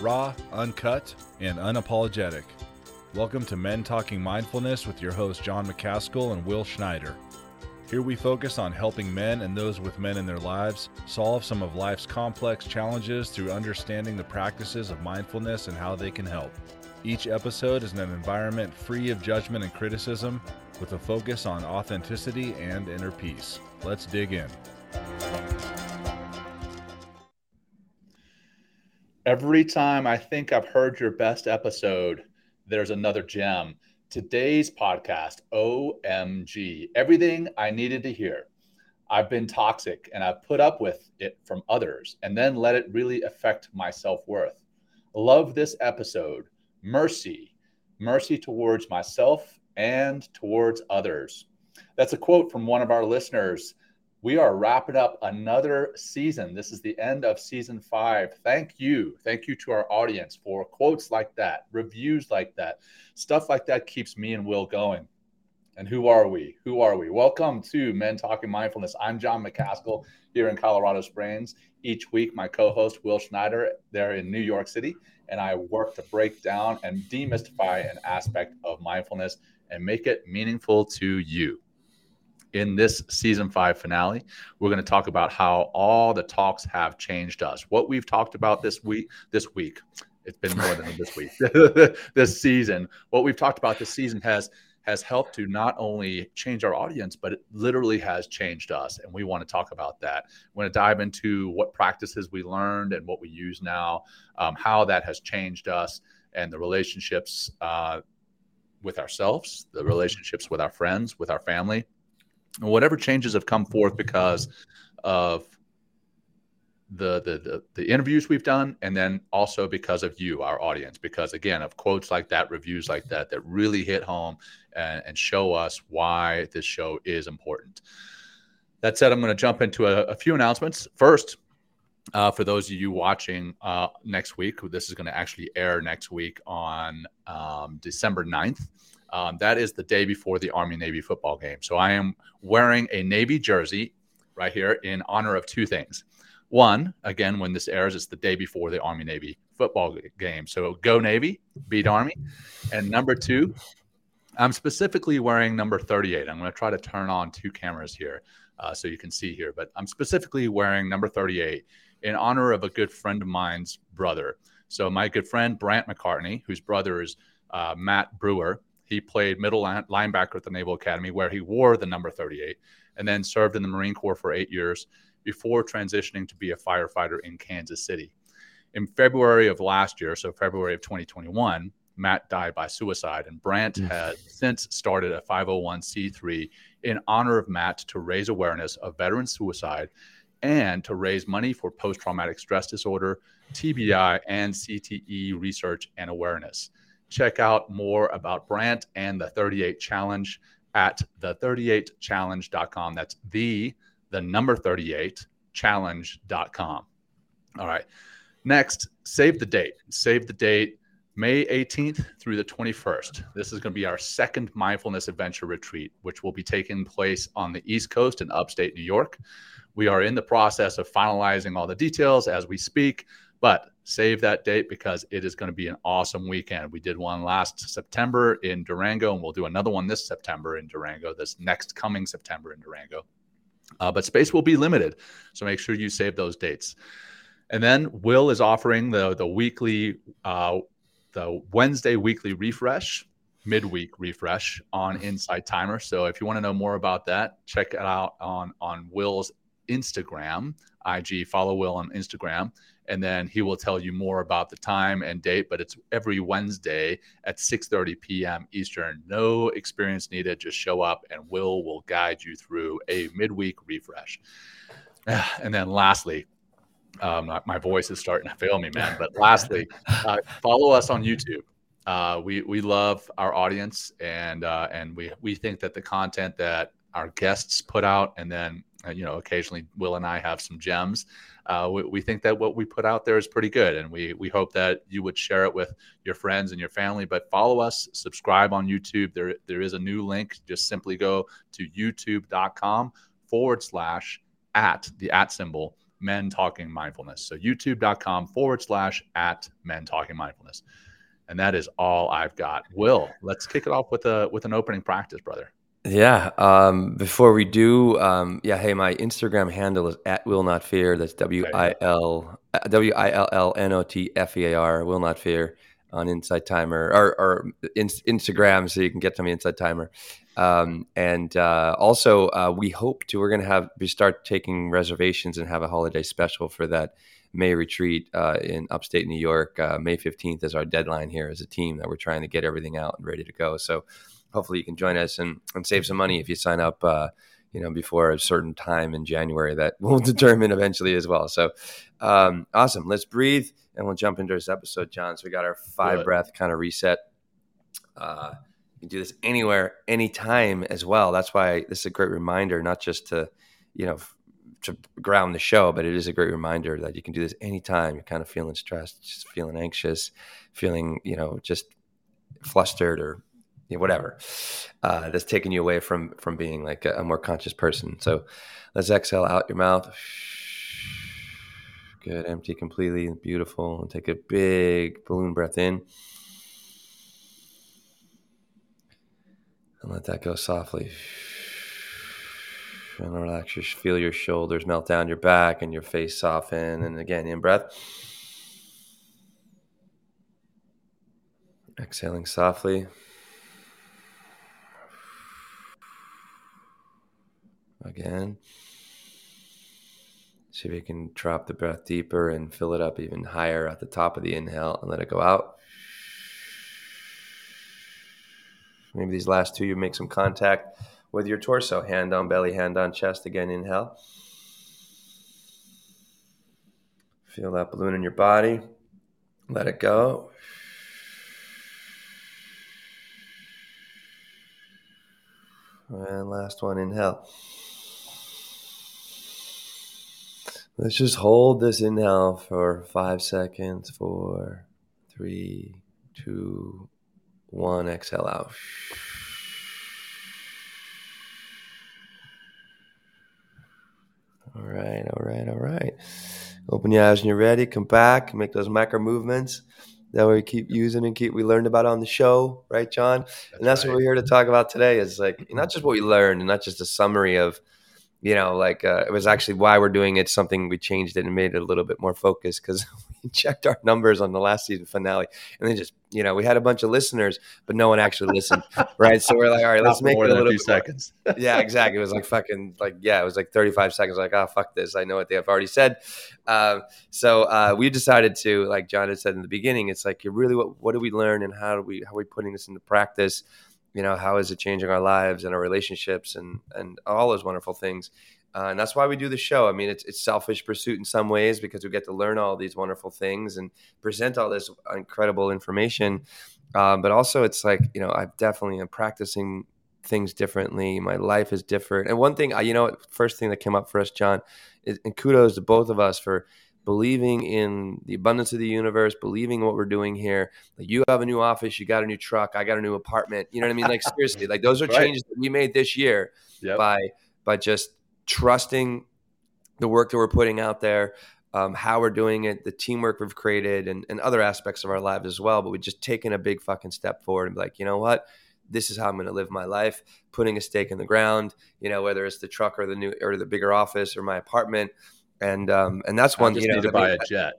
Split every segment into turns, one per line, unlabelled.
raw, uncut, and unapologetic. Welcome to Men Talking Mindfulness with your hosts John McCaskill and Will Schneider. Here we focus on helping men and those with men in their lives solve some of life's complex challenges through understanding the practices of mindfulness and how they can help. Each episode is in an environment free of judgment and criticism with a focus on authenticity and inner peace. Let's dig in.
Every time I think I've heard your best episode, there's another gem. Today's podcast, OMG, everything I needed to hear. I've been toxic and I've put up with it from others and then let it really affect my self worth. Love this episode. Mercy, mercy towards myself and towards others. That's a quote from one of our listeners. We are wrapping up another season. This is the end of season five. Thank you. Thank you to our audience for quotes like that, reviews like that. Stuff like that keeps me and Will going. And who are we? Who are we? Welcome to Men Talking Mindfulness. I'm John McCaskill here in Colorado Springs. Each week, my co host, Will Schneider, there in New York City, and I work to break down and demystify an aspect of mindfulness and make it meaningful to you in this season five finale, we're going to talk about how all the talks have changed us. What we've talked about this week, this week, it's been more than this week, this season. What we've talked about this season has has helped to not only change our audience, but it literally has changed us. And we want to talk about that. We want to dive into what practices we learned and what we use now, um, how that has changed us, and the relationships uh, with ourselves, the relationships with our friends, with our family, whatever changes have come forth because of the, the, the the interviews we've done and then also because of you our audience because again of quotes like that reviews like that that really hit home and, and show us why this show is important. That said i'm going to jump into a, a few announcements. First uh, for those of you watching uh, next week this is going to actually air next week on um, december 9th um, that is the day before the Army Navy football game. So I am wearing a Navy jersey right here in honor of two things. One, again, when this airs, it's the day before the Army Navy football game. So go Navy, beat Army. And number two, I'm specifically wearing number 38. I'm going to try to turn on two cameras here uh, so you can see here, but I'm specifically wearing number 38 in honor of a good friend of mine's brother. So my good friend Brant McCartney, whose brother is uh, Matt Brewer, he played middle linebacker at the Naval Academy, where he wore the number 38, and then served in the Marine Corps for eight years before transitioning to be a firefighter in Kansas City. In February of last year, so February of 2021, Matt died by suicide, and Brant mm. has since started a 501c3 in honor of Matt to raise awareness of veteran suicide and to raise money for post traumatic stress disorder, TBI, and CTE research and awareness. Check out more about Brant and the 38 Challenge at the38challenge.com. That's the the number 38 challenge.com. All right. Next, save the date. Save the date May 18th through the 21st. This is going to be our second mindfulness adventure retreat, which will be taking place on the East Coast in upstate New York. We are in the process of finalizing all the details as we speak. But save that date because it is going to be an awesome weekend. We did one last September in Durango, and we'll do another one this September in Durango, this next coming September in Durango. Uh, but space will be limited. So make sure you save those dates. And then Will is offering the, the weekly, uh, the Wednesday weekly refresh, midweek refresh on Insight Timer. So if you want to know more about that, check it out on, on Will's Instagram, IG, follow Will on Instagram and then he will tell you more about the time and date but it's every wednesday at 6.30 p.m eastern. No experience needed just show up and will will guide you through a midweek refresh. And then lastly um, my, my, voice is starting to fail me man but lastly uh, follow us on youtube. Uh, we we love our audience and uh, and we we think that the content that our guests put out and then uh, you know occasionally will and i have some gems uh, we, we, think that what we put out there is pretty good, and we we hope that you would share it with your friends and your family. But follow us, subscribe on YouTube. There there is a new link. Just simply go to YouTube.com forward slash at the at symbol Men Talking Mindfulness. So youtube.com forward slash at Men Talking Mindfulness. And that is all I've got. Will, let's kick it off with a with an opening practice, brother.
Yeah. Um, before we do, um, yeah. Hey, my Instagram handle is at will not fear. That's W I L W I L L N O T F E A R. Will not fear on Insight Timer or, or in, Instagram, so you can get to me Insight Timer. Um, and uh, also, uh, we hope to we're going to have we start taking reservations and have a holiday special for that May retreat uh, in upstate New York. Uh, May fifteenth is our deadline here as a team that we're trying to get everything out and ready to go. So hopefully, you can join us and, and save some money if you sign up uh, you know, before a certain time in January that we'll determine eventually as well. So, um, awesome. Let's breathe and we'll jump into this episode, John. So we got our five breath kind of reset. Uh, you can do this anywhere, anytime as well. That's why this is a great reminder, not just to, you know, to ground the show, but it is a great reminder that you can do this anytime you're kind of feeling stressed, just feeling anxious, feeling, you know, just flustered or whatever uh, that's taking you away from from being like a, a more conscious person. So let's exhale out your mouth. Good, empty completely, beautiful, and take a big balloon breath in. And let that go softly. And relax your feel your shoulders melt down your back and your face soften. And again, in breath. Exhaling softly. Again. See if you can drop the breath deeper and fill it up even higher at the top of the inhale and let it go out. Maybe these last two, you make some contact with your torso, hand on belly, hand on chest. Again, inhale. Feel that balloon in your body. Let it go. And last one, inhale. Let's just hold this inhale for five seconds. Four, three, two, one. Exhale out. All right, all right, all right. Open your eyes when you're ready. Come back. Make those micro movements that we keep using and keep we learned about on the show, right, John? That's and that's right. what we're here to talk about today. Is like not just what we learned, and not just a summary of you know, like uh, it was actually why we're doing it. Something we changed it and made it a little bit more focused because we checked our numbers on the last season finale, and then just you know we had a bunch of listeners, but no one actually listened, right? So we're like, all right, let's make it a little
bit seconds.
yeah, exactly. It was like fucking like yeah, it was like thirty five seconds. Like oh fuck this, I know what they have already said. Uh, so uh, we decided to, like John had said in the beginning, it's like you really what what do we learn and how do we how are we putting this into practice? You know how is it changing our lives and our relationships and and all those wonderful things uh, and that's why we do the show. I mean, it's, it's selfish pursuit in some ways because we get to learn all these wonderful things and present all this incredible information. Um, but also, it's like you know, I definitely am practicing things differently. My life is different. And one thing, you know, first thing that came up for us, John, is, and kudos to both of us for believing in the abundance of the universe, believing what we're doing here. Like you have a new office, you got a new truck, I got a new apartment. You know what I mean? Like seriously, like those are right. changes that we made this year yep. by by just trusting the work that we're putting out there, um, how we're doing it, the teamwork we've created, and, and other aspects of our lives as well. But we've just taken a big fucking step forward and be like, you know what? This is how I'm going to live my life. Putting a stake in the ground, you know, whether it's the truck or the new or the bigger office or my apartment and um, and that's one.
I just
you know,
need to buy a jet.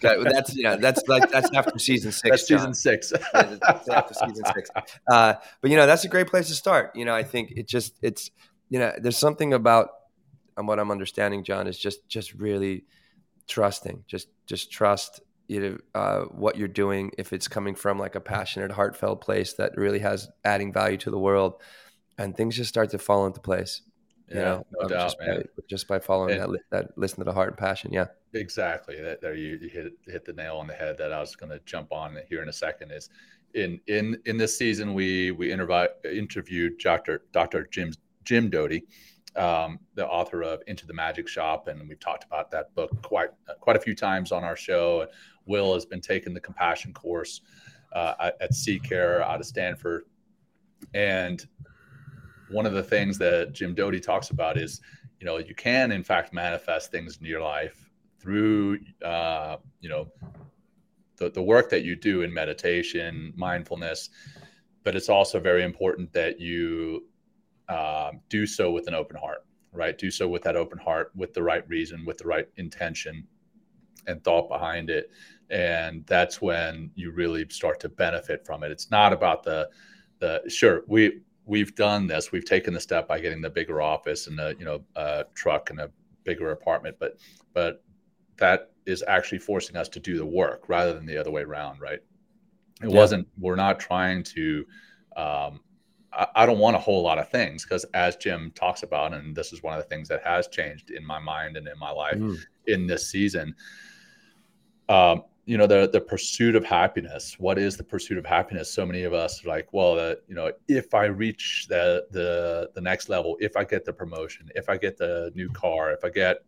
got, that's yeah, that's like that's after season six.
That's John. season six.
that's after season six. Uh, but you know, that's a great place to start. You know, I think it just it's you know, there's something about and what I'm understanding, John, is just just really trusting. Just just trust you know uh, what you're doing if it's coming from like a passionate, heartfelt place that really has adding value to the world, and things just start to fall into place
you yeah, know, no um, doubt,
just. By, just by following and, that, that, listen to the heart and passion. Yeah,
exactly. That there you, you hit hit the nail on the head. That I was going to jump on here in a second. Is in in in this season we we interview, interviewed Doctor Doctor Jim Jim Doty, um, the author of Into the Magic Shop, and we've talked about that book quite quite a few times on our show. Will has been taking the compassion course uh, at, CCARE out of Stanford, and one of the things that Jim Doty talks about is you know you can in fact manifest things in your life through uh, you know the, the work that you do in meditation mindfulness but it's also very important that you um, do so with an open heart right? Do so with that open heart with the right reason with the right intention and thought behind it. And that's when you really start to benefit from it. It's not about the the sure we we've done this we've taken the step by getting the bigger office and a you know a truck and a bigger apartment but but that is actually forcing us to do the work rather than the other way around right it yeah. wasn't we're not trying to um, I, I don't want a whole lot of things because as jim talks about and this is one of the things that has changed in my mind and in my life mm. in this season um, you know the the pursuit of happiness. What is the pursuit of happiness? So many of us are like well uh, you know if i reach the the the next level if i get the promotion if i get the new car if i get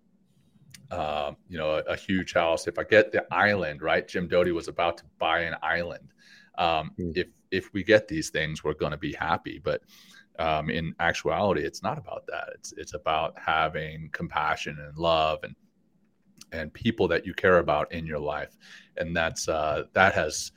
uh, you know a, a, huge house if i get the island right? Jim doty was about to buy an island. Um, mm. if if we get these things we're going to be happy. But um, in actuality it's not about that. It's it's about having compassion and love and and people that you care about in your life and that's uh, that has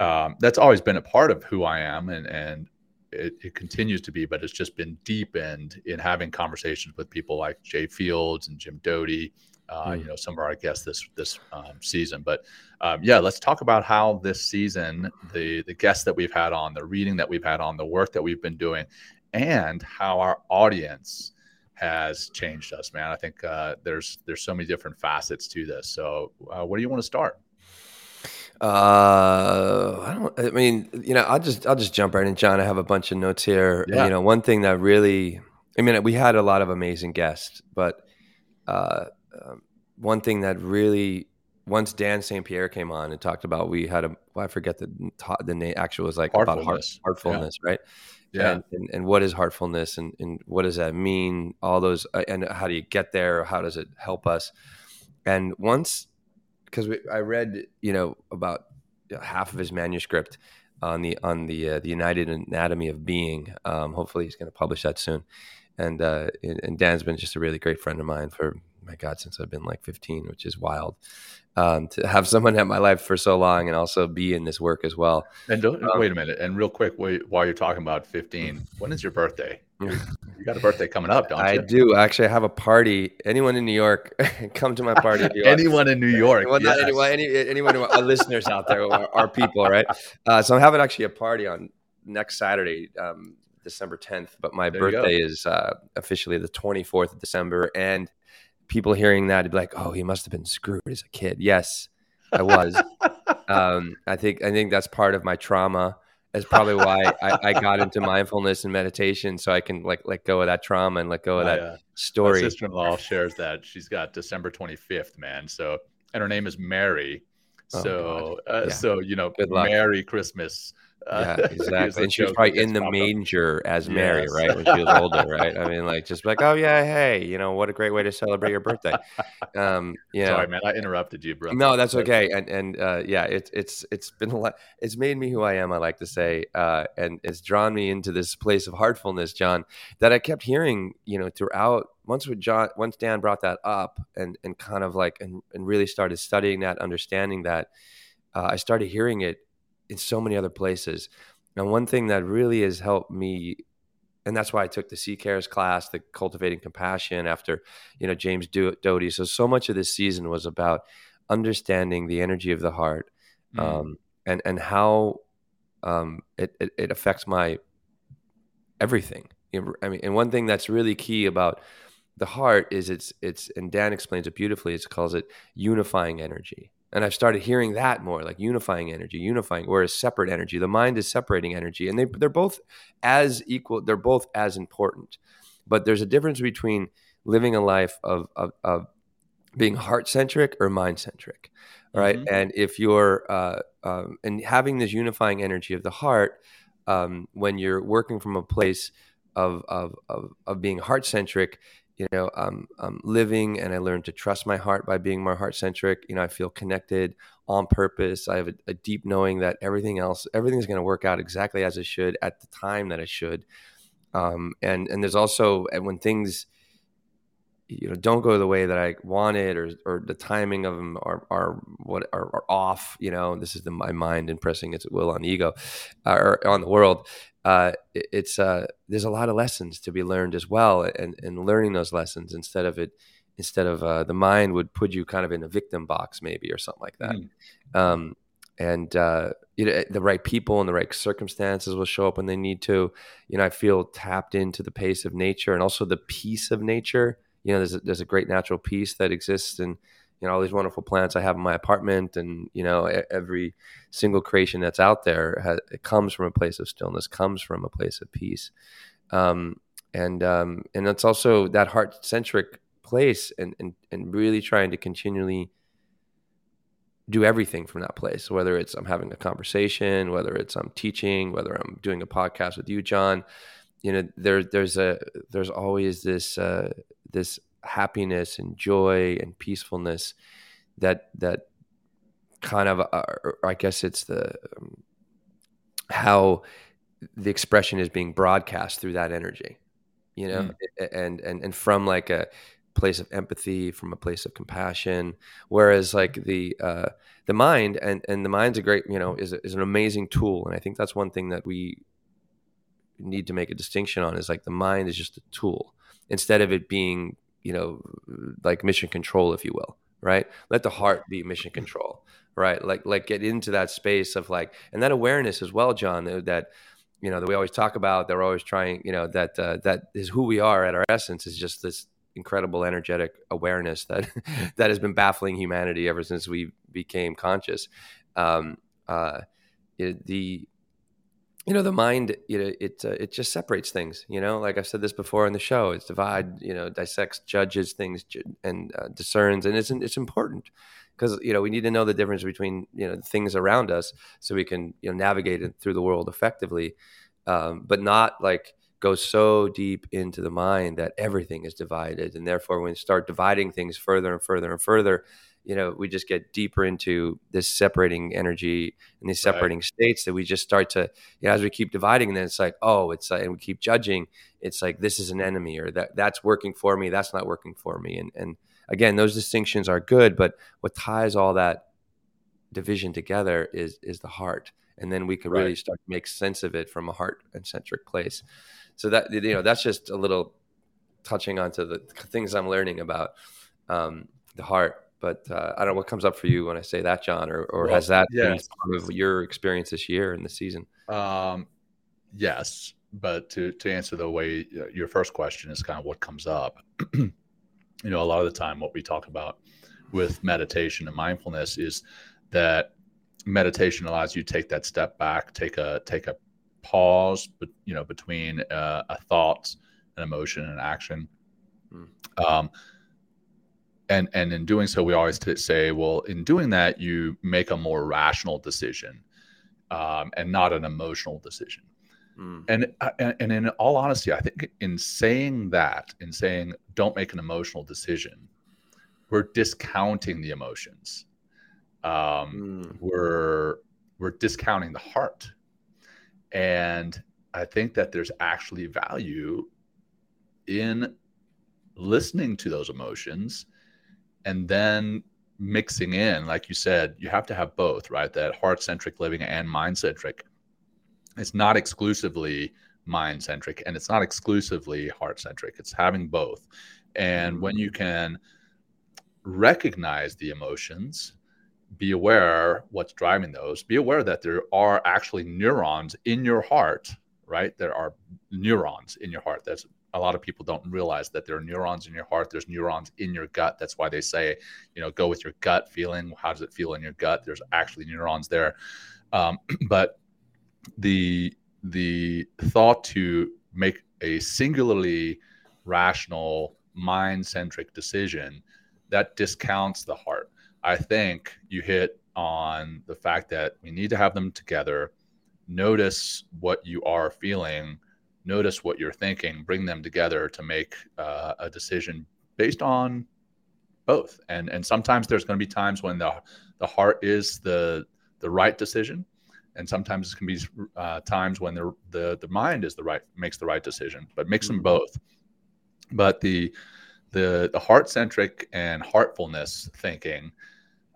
um, that's always been a part of who I am and and it, it, continues to be, but it's just been deepened in having conversations with people like Jay Fields and Jim Doty, uh, mm. you know, some of our guests this this um, season. But um, yeah, let's talk about how this season, the the guests that we've had on, the reading that we've had on, the work that we've been doing, and how our audience has changed us, man. I think uh, there's there's so many different facets to this. So, uh, where do you want to start?
Uh, I don't. I mean, you know, I'll just I'll just jump right in, John. I have a bunch of notes here. Yeah. You know, one thing that really, I mean, we had a lot of amazing guests, but uh, um, one thing that really, once Dan St. Pierre came on and talked about, we had a well, I forget the the name actual was like about heart, heartfulness, yeah. right? yeah. And, and, and, what is heartfulness and, and what does that mean all those uh, and how do you get there how does it help us and once because i read you know about half of his manuscript on the on the uh, the united anatomy of being. Um, hopefully he's going to publish that soon. And uh, and dan's been just a really great friend of mine for my god since i've been like 15 which is wild um, to have someone in my life for so long and also be in this work as well.
And um, wait a minute. And real quick, wait, while you're talking about 15, when is your birthday? You got a birthday coming up, don't you?
I do. Actually, I have a party. Anyone in New York, come to my party.
anyone in New York.
Well, yes. not anyone, any, anyone, our listeners out there, our, our people, right? Uh, so I'm having actually a party on next Saturday, um, December 10th, but my there birthday is uh, officially the 24th of December. And people hearing that, be like, "Oh, he must have been screwed as a kid." Yes, I was. um, I think I think that's part of my trauma. That's probably why I, I, got into mindfulness and meditation, so I can like let go of that trauma and let go of that uh, story.
My sister-in-law shares that she's got December 25th, man. So, and her name is Mary. Oh, so, uh, yeah. so you know, Merry Christmas
yeah, exactly. and she was probably in the manger as Mary, yes. right? When she was older, right? I mean, like just like, oh yeah, hey, you know, what a great way to celebrate your birthday. Um, you
Sorry, man, I interrupted you, bro.
No, that's okay. And and uh, yeah, it's it's it's been a lot. It's made me who I am. I like to say, uh, and it's drawn me into this place of heartfulness, John, that I kept hearing, you know, throughout. Once with John, once Dan brought that up, and and kind of like and and really started studying that, understanding that, uh, I started hearing it in so many other places. And one thing that really has helped me, and that's why I took the CCARES class, the cultivating compassion after, you know, James Doty. So, so much of this season was about understanding the energy of the heart mm. um, and, and how um, it, it, it affects my everything. I mean, and one thing that's really key about the heart is it's, it's, and Dan explains it beautifully, it calls it unifying energy and I've started hearing that more, like unifying energy, unifying, whereas separate energy. The mind is separating energy, and they they're both as equal. They're both as important, but there's a difference between living a life of of, of being heart centric or mind centric, right? Mm-hmm. And if you're uh, um, and having this unifying energy of the heart, um, when you're working from a place of of of, of being heart centric, you know I'm, living and i learned to trust my heart by being more heart centric you know i feel connected on purpose i have a, a deep knowing that everything else everything's going to work out exactly as it should at the time that it should. Um, and and there's also when things you know don't go the way that I wanted or or the timing of them are are what are, are off you know this is the my mind impressing its will on the ego uh, or on the world. Uh, it, it's uh, there's a lot of lessons to be learned as well and and learning those lessons instead of it instead of uh, the mind would put you kind of in a victim box maybe or something like that. Mm. um, and uh, you know, the right people and the right circumstances will show up when they need to. You know I feel tapped into the pace of nature and also the peace of nature you know, there's a, there's a great natural peace that exists in you know all these wonderful plants. I have in my apartment, and you know every single creation that's out there has, it comes from a place of stillness, comes from a place of peace, um, and um, and it's also that heart centric place, and, and and really trying to continually do everything from that place. Whether it's i'm having a conversation whether it's i'm teaching whether i'm doing a podcast with you john you know there there's a there's always this uh, this happiness and joy and peacefulness that that kind of uh, I guess it's the um, how the expression is being broadcast through that energy you know? Mm. and and and from like a place of empathy from a place of compassion. Whereas like the uh the mind and and the mind's a great you know is, is an amazing tool. And i think that's one thing that we need to make a distinction on is like the mind is just a tool instead of it being you know like mission control if you will right? Let the heart be mission control right? Like like get into that space of like and that awareness as well john that you know that we always talk about they're always trying you know that uh, that is who we are at our essence is just this incredible energetic awareness that that has been baffling humanity ever since we became conscious. Um uh it, the you know the mind you know it uh, it just separates things you know? Like i've said this before in the show it's divide you know dissects judges things and uh, discerns and it's it's important because you know we need to know the difference between you know things around us so we can you know navigate it through the world effectively um, but not like go so deep into the mind that everything is divided and therefore when we start dividing things further and further and further you know we just get deeper into this separating energy and these separating right. states that we just start to you know as we keep dividing then it's like oh it's like and we keep judging it's like this is an enemy or that that's working for me that's not working for me and and again those distinctions are good but what ties all that division together is is the heart and then we can right. really start to make sense of it from a heart and centric place so that you know that's just a little touching onto the things i'm learning about um, the heart but uh, I don't know what comes up for you when I say that, John, or, or well, has that yes. been part of your experience this year in the season? Um,
yes, but to to answer the way your first question is kind of what comes up. you know, a lot of the time, what we talk about with meditation and mindfulness is that meditation allows you to take that step back, take a take a pause, but you know, between uh, a thought, an emotion, and action. Mm. Um, and and in doing so we always say well in doing that you make a more rational decision um, and not an emotional decision mm. and, and and in all honesty i think in saying that in saying don't make an emotional decision we're discounting the emotions um, mm. we're we're discounting the heart and i think that there's actually value in listening to those emotions and then mixing in, like you said, you have to have both, right? That heart centric living and mind centric. It's not exclusively mind centric and it's not exclusively heart centric. It's having both. And when you can recognize the emotions, be aware what's driving those, be aware that there are actually neurons in your heart, right? There are neurons in your heart. That's a lot of people don't realize that there are neurons in your heart there's neurons in your gut. That's why they say you know go with your gut feeling. How does it feel in your gut? There's actually neurons there. Um, but the the thought to make a singularly rational mind centric decision that discounts the heart. I think you hit on the fact that we need to have them together. Notice what you are feeling notice what you're thinking, bring them together to make uh, a decision based on both. And and sometimes there's going to be times when the the heart is the the right decision, and sometimes it can be uh, times when the, the the mind is the right makes the right decision. But mix them mm-hmm. both. But the the the heart centric and heartfulness thinking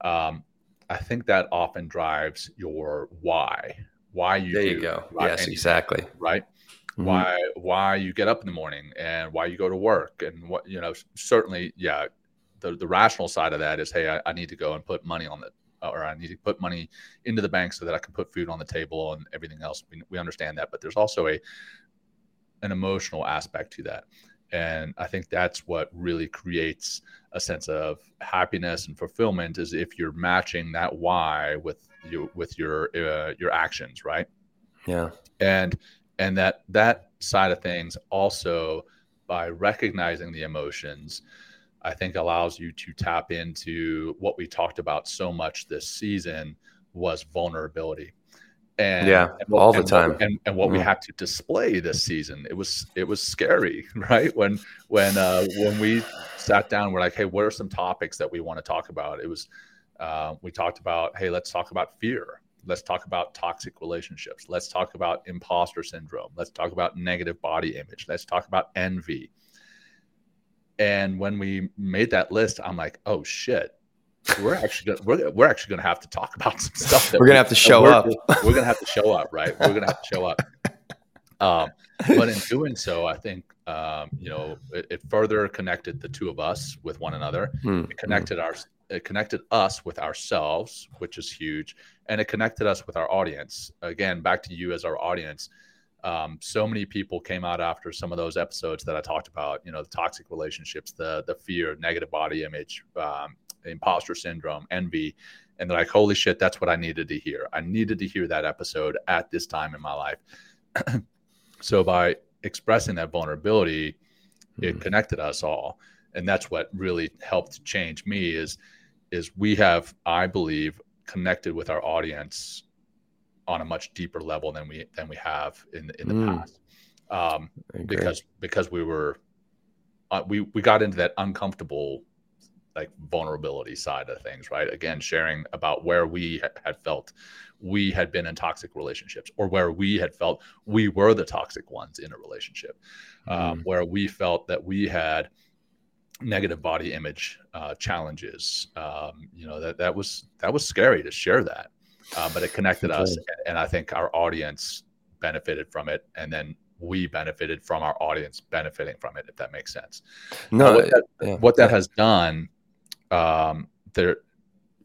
um, i think that often drives your why why you
there
do,
you go
right?
yes exactly
right
Mhm.
why why you get up in the morning and why you go to work and what you know certainly yeah the, the rational side of that is hey I, I need to go and put money on the or i need to put money into the bank so that i can put food on the table and everything else. We, we understand that but there's also a an emotional aspect to that. And i think that's what really creates a sense of happiness and fulfillment is if you're matching that why with you with your uh, your actions right?
Yeah.
And and that that side of things also by recognizing the emotions i think allows you to tap into what we talked about so much this season was vulnerability. And
Yeah,
and what-
all the
and what-
time.
and, and what we
Mhm.
had to display this season. It was it was scary right? When when uh when we sat down we're like hey what are some topics that we want to talk about? It was uh, we talked about hey let's talk about fear let's talk about toxic relationships. Let's talk about imposter syndrome. Let's talk about negative body image. Let's talk about envy. And when we made that list i'm like oh shit. We're actually gonna, we're, we're actually going to have to talk about some stuff that
We're gonna
we-
have to show
we're-
up.
we're going to have to show up right? We're going to have to show up. Um, but in doing so i think um, you know it, it further connected the two of us with one another.
Hmm.
it connected our it connected us with ourselves which is huge and it connected us with our audience. Again back to you as our audience. Um, so many people came out after some of those episodes that i talked about you know the toxic relationships the the fear negative body image um, imposter syndrome envy and they're like holy shit that's what i needed to hear. I needed to hear that episode at this time in my life. So by expressing that vulnerability it
Mhm.
connected us all and that's what really helped change me is is we have i believe connected with our audience on a much deeper level than we than we have in in the
Mm.
past um because because we were uh, we we got into that uncomfortable like vulnerability side of things right again sharing about where we ha- had felt we had been in toxic relationships or where we had felt we were the toxic ones in a relationship um,
Mm.
where we felt that we had negative body image uh, challenges um, you know that that was that was scary to share that uh, but it connected us and, i think our audience benefited from it and then we benefited from our audience benefiting from it if that makes sense
no
what that,
yeah,
what that has done um there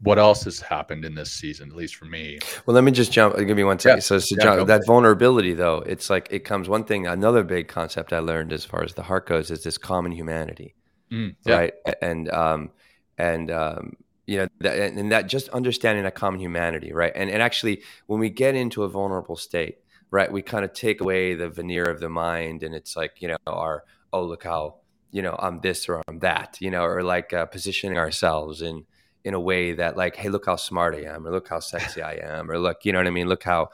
what else has happened in this season at least for me
Well, let me just jump. Give me one second.
Yeah.
So, so
Yeah,
John, that vulnerability, though, it's like it comes. One thing, another big concept I learned as far as the heart goes is this common humanity,
Mm, yeah.
right? And um, and um, you know, that, and that just understanding that common humanity, right? And and actually, when we get into a vulnerable state, right, we kind of take away the veneer of the mind, and it's like you know, our oh look how you know I'm this or I'm that, you know, or like uh, positioning ourselves in in a way that like, hey, look how smart I am, or look how sexy I am, or look, you know what I mean? Look how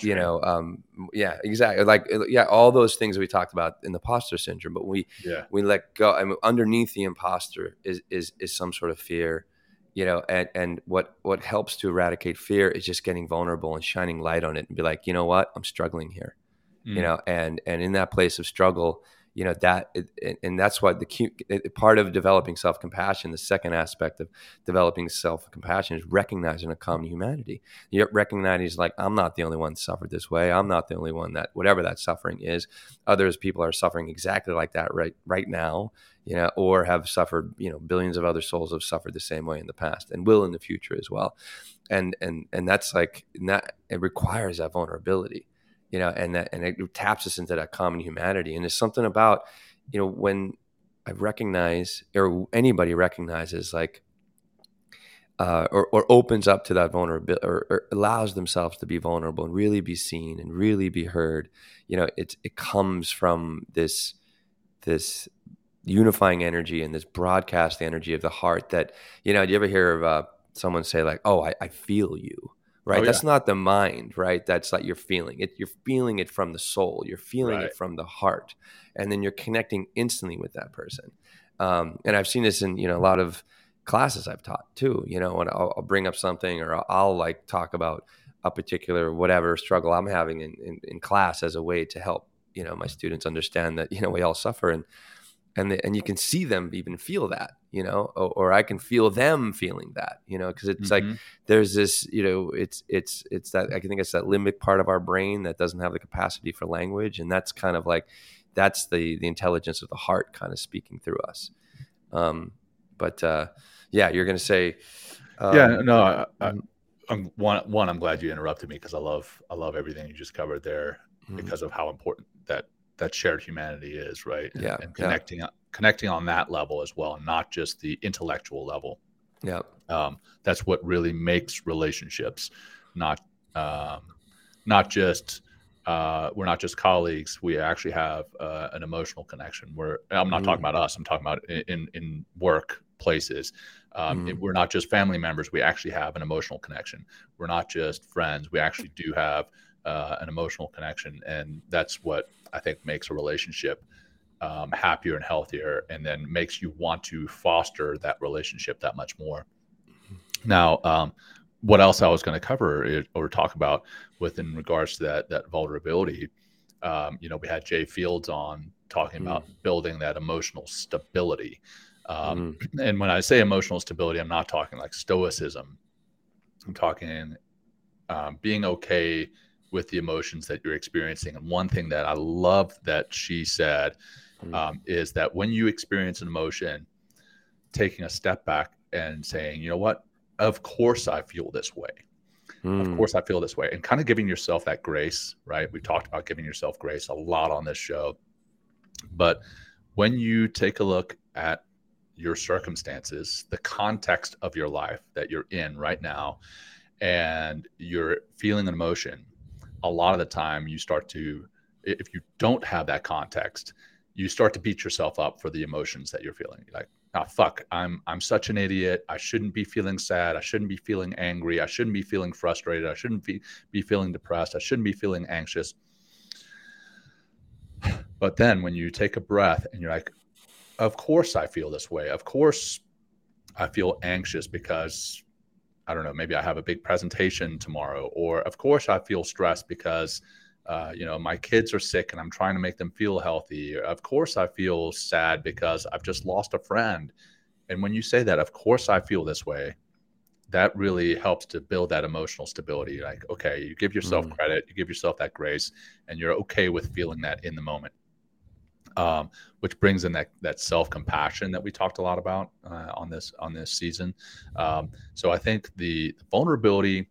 you know, um, yeah, exactly. Like, yeah, all those things we talked about in the imposter syndrome, but we
yeah
we let go. I mean, underneath the imposter is is is some sort of fear, you know. And and what what helps to eradicate fear is just getting vulnerable and shining light on it, and be like, you know what, I'm struggling here, you
Mm.
know. And and in that place of struggle, you know that, and- that's what the part of developing self compassion. The second aspect of developing self compassion is recognizing a common humanity. You recognize like I'm not the only one suffered this way. I'm not the only one that whatever that suffering is. Others people are suffering exactly like that right right now, you know, or have suffered. You know, billions of other souls have suffered the same way in the past and will in the future as well. And and and that's like that it requires that vulnerability, you know, and that and it taps us into that common humanity. And there's something about you know when I recognize or anybody recognizes like uh, or, or opens up to that vulnerability or, or allows themselves to be vulnerable and really be seen and really be heard you know it, it comes from this this unifying energy and this broadcast energy of the heart that you know do you ever hear of uh, someone say like oh I, I feel you right?
Oh,
that's not the mind right? That's like you're feeling it. You're feeling it from the soul. You're feeling
Right.
it from the heart. And then you're connecting instantly with that person. Um, and i've seen this in you know a lot of classes I've taught too. You know, and I'll, I'll bring up something or I'll, I'll, like talk about a particular whatever struggle I'm having in, in, in class as a way to help you know my students understand that you know we all suffer. And and the, and you can see them even feel that you know or, or i can feel them feeling that you know because it's mm-hmm. like there's this you know it's it's it's that i think it's that limbic part of our brain that doesn't have the capacity for language and that's kind of like that's the the intelligence of the heart kind of speaking through us um but uh yeah you're gonna say
um, yeah no I, I, mm. I'm, one one i'm glad you interrupted me because i love i love everything you just covered there mm-hmm. because of how important that that shared humanity is, right?
Yeah,
and, connecting
yeah.
connecting on that level as well, not just the intellectual level.
Yeah,
um, that's what really makes relationships, not um, not just uh, we're not just colleagues. We actually have uh, an emotional connection. We're I'm not mm. talking about us. I'm talking about in in work places. Um, mm. We're not just family members. We actually have an emotional connection. We're not just friends. We actually do have uh, an emotional connection, and that's what I think makes a relationship um, happier and healthier, and then makes you want to foster that relationship that much more. Now, um, what else I was going to cover is, or talk about with in regards to that that vulnerability. Um, you know, we had Jay Fields on talking mm. about building that emotional stability. Um, mm. And when I say emotional stability, I'm not talking like stoicism. I'm talking um, being okay with the emotions that you're experiencing. And one thing that I love that she said mm. um, is that when you experience an emotion, taking a step back and saying, you know what, of course I feel this way. Mm. Of course I feel this way. And kind of giving yourself that grace, right? We've talked about giving yourself grace a lot on this show. But when you take a look at your circumstances, the context of your life that you're in right now, and you're feeling an emotion, a lot of the time you start to if you don't have that context you start to beat yourself up for the emotions that you're feeling. Like oh fuck i'm i'm such an idiot. I shouldn't be feeling sad. I shouldn't be feeling angry. I shouldn't be feeling frustrated. I shouldn't be, be feeling depressed. I shouldn't be feeling anxious. But then when you take a breath and you're like of course i feel this way. Of course i feel anxious because I don't know, maybe I have a big presentation tomorrow, or of course I feel stressed because, uh, you know, my kids are sick and I'm trying to make them feel healthy. Of course I feel sad because I've just lost a friend. And when you say that, of course I feel this way, that really helps to build that emotional stability. Like, okay, you give yourself mm. credit, you give yourself that grace, and you're okay with feeling that in the moment um, which brings in that that self compassion that we talked a lot about uh, on this on this season. Um, so I think the, the vulnerability,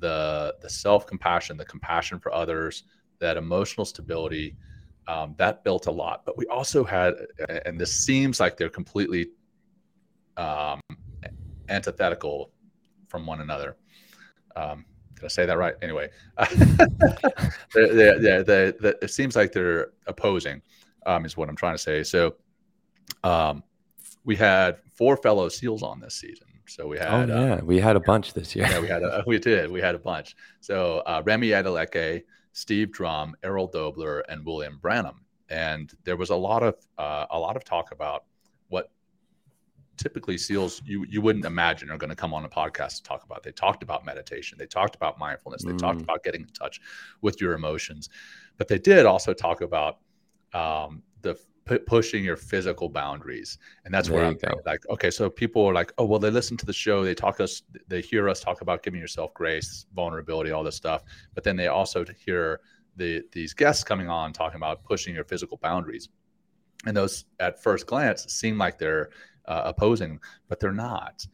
the the self compassion, the compassion for others, that emotional stability, um, that built a lot. But we also had, and this seems like they're completely um, antithetical from one another. Um, did I say that right? Anyway, they're, they're, they're, it seems like they're opposing um, is what I'm trying to say. So um, we had four fellow SEALs on this season. So we had,
oh yeah, uh, we had a bunch this year.
Yeah, we had a, we did, we had a bunch. So uh, Remi Adeleke, Steve Drum, Errol Doebler, and William Branham, and there was a lot of uh, a lot of talk about what typically SEALs you you wouldn't imagine are going to come on a podcast to talk about. They talked about meditation, they talked about mindfulness, they mm. talked about getting in touch with your emotions, but they did also talk about um, the p- pushing your physical boundaries, and that's there where I'm like, okay, so people are like, oh, well, they listen to the show, they talk us, they hear us talk about giving yourself grace, vulnerability, all this stuff, but then they also hear the these guests coming on talking about pushing your physical boundaries, and those at first glance seem like they're uh, opposing, but they're not.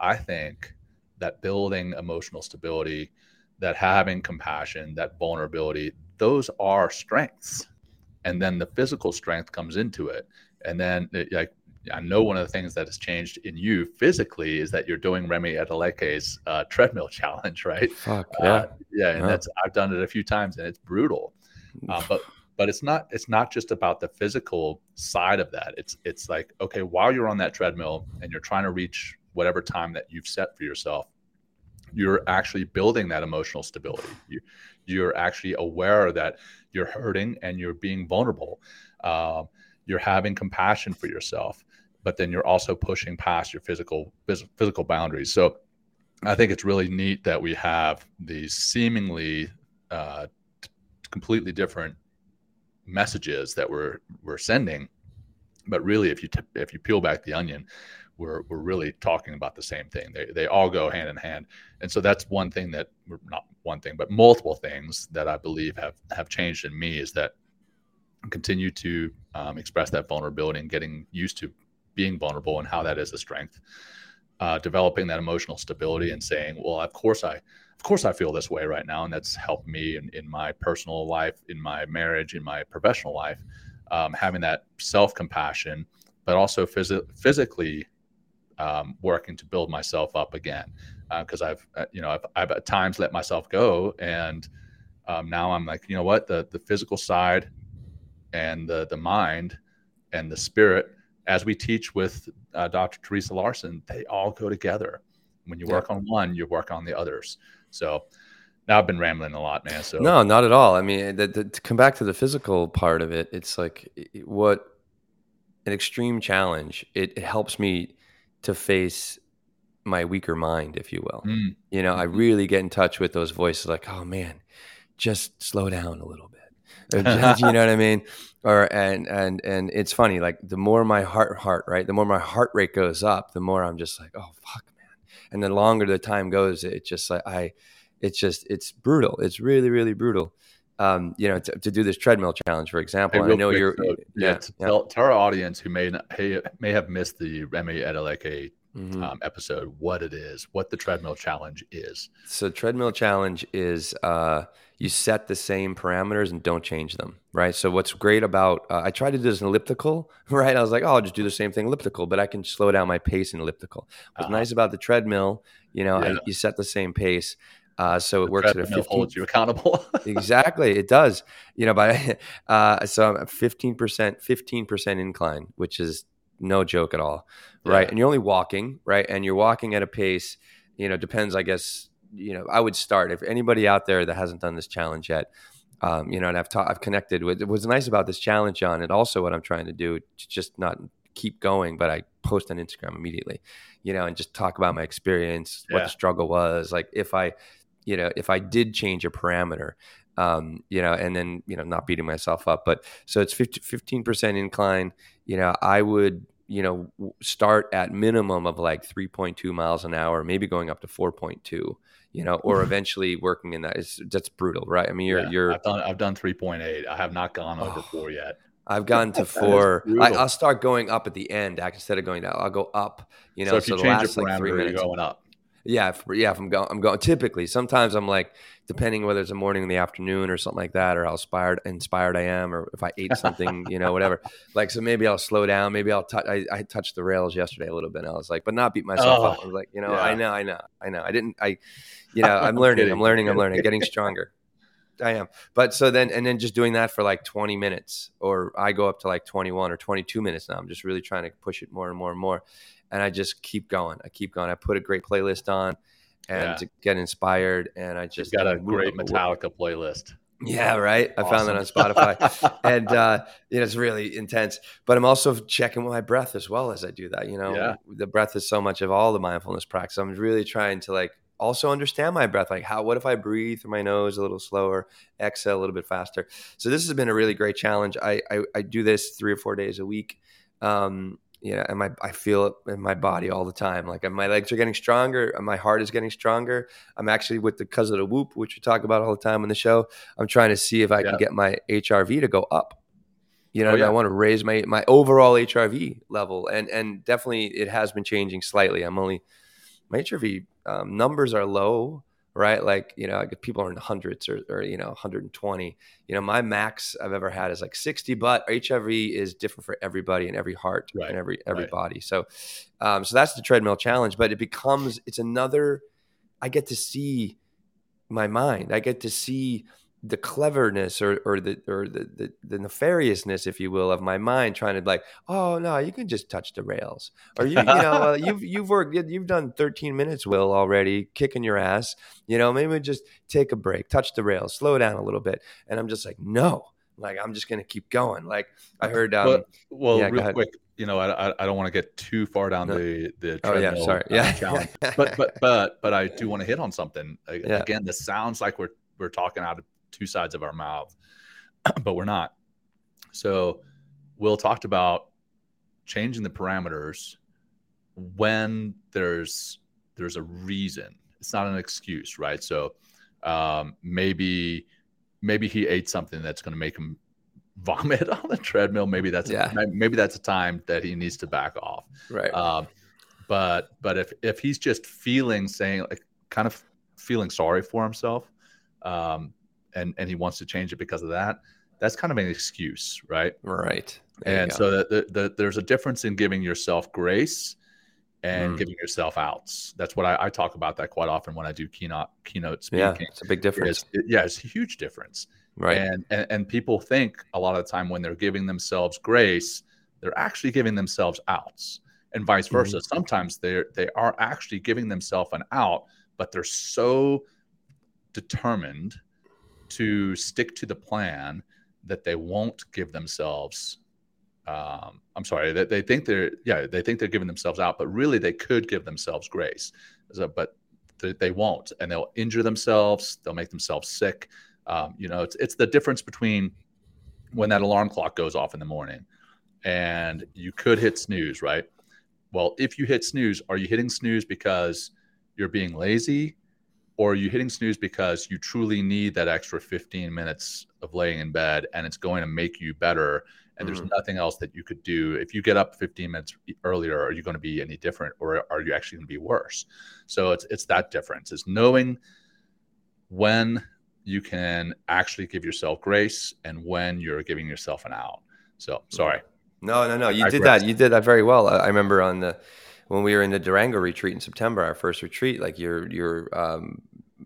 I think that building emotional stability, that having compassion, that vulnerability, those are strengths and then the physical strength comes into it and then it, like I know one of the things that has changed in you physically is that you're doing Remi Adeleke's uh, treadmill challenge, right?
Fuck yeah,
uh, yeah, and yeah. that's I've done it a few times and it's brutal, uh, but but it's not it's not just about the physical side of that. It's it's like okay, while you're on that treadmill and you're trying to reach whatever time that you've set for yourself, you're actually building that emotional stability. You, you're actually aware that you're hurting and you're being vulnerable. Um, you're having compassion for yourself, but then you're also pushing past your physical physical boundaries. So I think it's really neat that we have these seemingly uh, completely different messages that we're we're sending but really, if you t- if you peel back the onion, we're we're really talking about the same thing. They they all go hand in hand, and so that's one thing that we're not one thing, but multiple things that I believe have have changed in me is that I continue to um, express that vulnerability and getting used to being vulnerable and how that is a strength. Uh, developing that emotional stability and saying, well, of course I, of course I feel this way right now, and that's helped me in, in my personal life, in my marriage, in my professional life. Um, having that self compassion, but also phys- physically um, working to build myself up again because uh, I've uh, you know I've, I've, at times let myself go and um, now I'm like you know what the the physical side and the the mind and the spirit as we teach with uh, Dr. Theresa Larson they all go together when you work yeah. on one you work on the others so now I've been rambling a lot man so
no not at all I mean the, the, to come back to the physical part of it it's like what an extreme challenge it, it helps me to face my weaker mind, if you will. Mm. You know, I mm-hmm. really get in touch with those voices like, oh man, just slow down a little bit. Just, you know what I mean? Or and and and it's funny, like the more my heart heart, right? The more my heart rate goes up, the more I'm just like, oh fuck, man. And the longer the time goes, it's just like I it's just it's brutal. It's really, really brutal. Um, you know, to, to, do this treadmill challenge, for example. Hey, I know quick, you're,
so, yeah, yeah, tell, tell, our audience who may not, hey, may have missed the Remi Adeleke mm-hmm. um, episode what it is, what the treadmill challenge is.
So, treadmill challenge is uh, you set the same parameters and don't change them, right? So, what's great about uh, I tried to do this in elliptical, right? I was like, oh, I'll just do the same thing elliptical, but I can slow down my pace in elliptical. What's uh-huh. nice about the treadmill, you know, yeah. I, you set the same pace. Uh, so it the works at a 15
holds you accountable.
exactly, it does. You know, by uh, so I'm 15%, 15% incline, which is no joke at all, right? Yeah. And you're only walking, right? And you're walking at a pace, you know, depends, I guess, you know, I would start if anybody out there that hasn't done this challenge yet, um, you know, and I've taught, I've connected with, what's nice about this challenge, John, and also what I'm trying to do, just not keep going, but I post on Instagram immediately, you know, and just talk about my experience, yeah. what the struggle was. Like if I, you know, if I did change a parameter, um, you know, and then, you know, not beating myself up, but so it's 50, 15% incline, you know, I would, you know, start at minimum of like 3.2 miles an hour, maybe going up to 4.2, you know, or eventually working in that is that's brutal, right? I mean, you're, yeah, you're,
I've done, I've done 3.8. I have not gone over oh, four yet.
I've gone to four. I, will start going up at the end instead of going down. I'll go up, you know,
so if you so change last, like, three minutes, going up.
Yeah, if, yeah. If I'm going, I'm going. Typically, sometimes I'm like, depending whether it's a morning in the afternoon or something like that, or how inspired inspired I am, or if I ate something, you know, whatever. Like, so maybe I'll slow down. Maybe I'll touch. I, I touched the rails yesterday a little bit. And I was like, but not beat myself oh, up. I was like, you know, yeah. I know, I know, I know. I didn't. I, you know, I'm learning. I'm learning. I'm learning. Getting stronger. I am. But so then, and then just doing that for like 20 minutes, or I go up to like 21 or 22 minutes now. I'm just really trying to push it more and more and more. And I just keep going. I keep going. I put a great playlist on and yeah. to get inspired. And I just
You've got a great Metallica playlist.
Yeah, right. Awesome. I found that on Spotify, and uh, you know it's really intense. But I'm also checking my breath as well as I do that. You know, yeah. the breath is so much of all the mindfulness practice. I'm really trying to like also understand my breath. Like, how? What if I breathe through my nose a little slower, exhale a little bit faster? So this has been a really great challenge. I I, I do this three or four days a week. Um, yeah, and my I feel it in my body all the time. Like my legs are getting stronger, my heart is getting stronger. I'm actually with the because of the whoop, which we talk about all the time on the show. I'm trying to see if I yeah. can get my HRV to go up. You know, oh, yeah. I want to raise my my overall HRV level, and and definitely it has been changing slightly. I'm only my HRV um, numbers are low, right? Like, you know, people are in the hundreds or, or, you know, 120. You know, my max I've ever had is like 60, but HRV is different for everybody and every heart right. and every every right. body. So, um, so that's the treadmill challenge. But it becomes it's another. I get to see my mind. I get to see the cleverness or, or the or the, the, the nefariousness, if you will, of my mind trying to like, oh no, you can just touch the rails, or you you know uh, you've you've worked you've done 13 minutes, Will already kicking your ass. You know maybe just take a break, touch the rails, slow down a little bit, and I'm just like no, like I'm just gonna keep going. Like I heard, um,
well, well yeah, real quick, you know, I, I don't want to get too far down no. the the
oh yeah, sorry, uh, yeah,
challenge, but but but but I do want to hit on something. Yeah. Again, this sounds like we're we're talking out of two sides of our mouth, but we're not. So Will talked about changing the parameters when there's there's a reason. It's not an excuse, right? So um, maybe maybe he ate something that's going to make him vomit on the treadmill. Maybe that's yeah. a, maybe that's a time that he needs to back off.
Right. Um,
but but if if he's just feeling saying like kind of feeling sorry for himself, um, and and he wants to change it because of that, that's kind of an excuse, right?
Right.
There and so the, the, the, there's a difference in giving yourself grace and mm. giving yourself outs. That's what I, I, talk about that quite often when I do keynote keynote speaking.
Yeah, it's a big difference.
It, yeah, it's a huge difference.
Right.
And, and and people think a lot of the time when they're giving themselves grace, they're actually giving themselves outs, and vice versa. Mm-hmm. Sometimes they're they are actually giving themselves an out, but they're so determined to stick to the plan that they won't give themselves um, I'm sorry, they, they think they're yeah they think they're giving themselves out, but really they could give themselves grace, so, but they, they, won't, and they'll injure themselves. They'll make themselves sick. Um, you know, it's it's the difference between when that alarm clock goes off in the morning, and you could hit snooze, right? Well, if you hit snooze, are you hitting snooze because you're being lazy, or are you hitting snooze because you truly need that extra 15 minutes of laying in bed, and it's going to make you better? and mm-hmm. there's nothing else that you could do? If you get up 15 minutes earlier are you going to be any different or are you actually going to be worse? So it's it's that difference is knowing when you can actually give yourself grace and when you're giving yourself an out. So sorry.
No no no you I did that you did that very well. I remember on the when we were in the durango retreat in september our first retreat like you're um,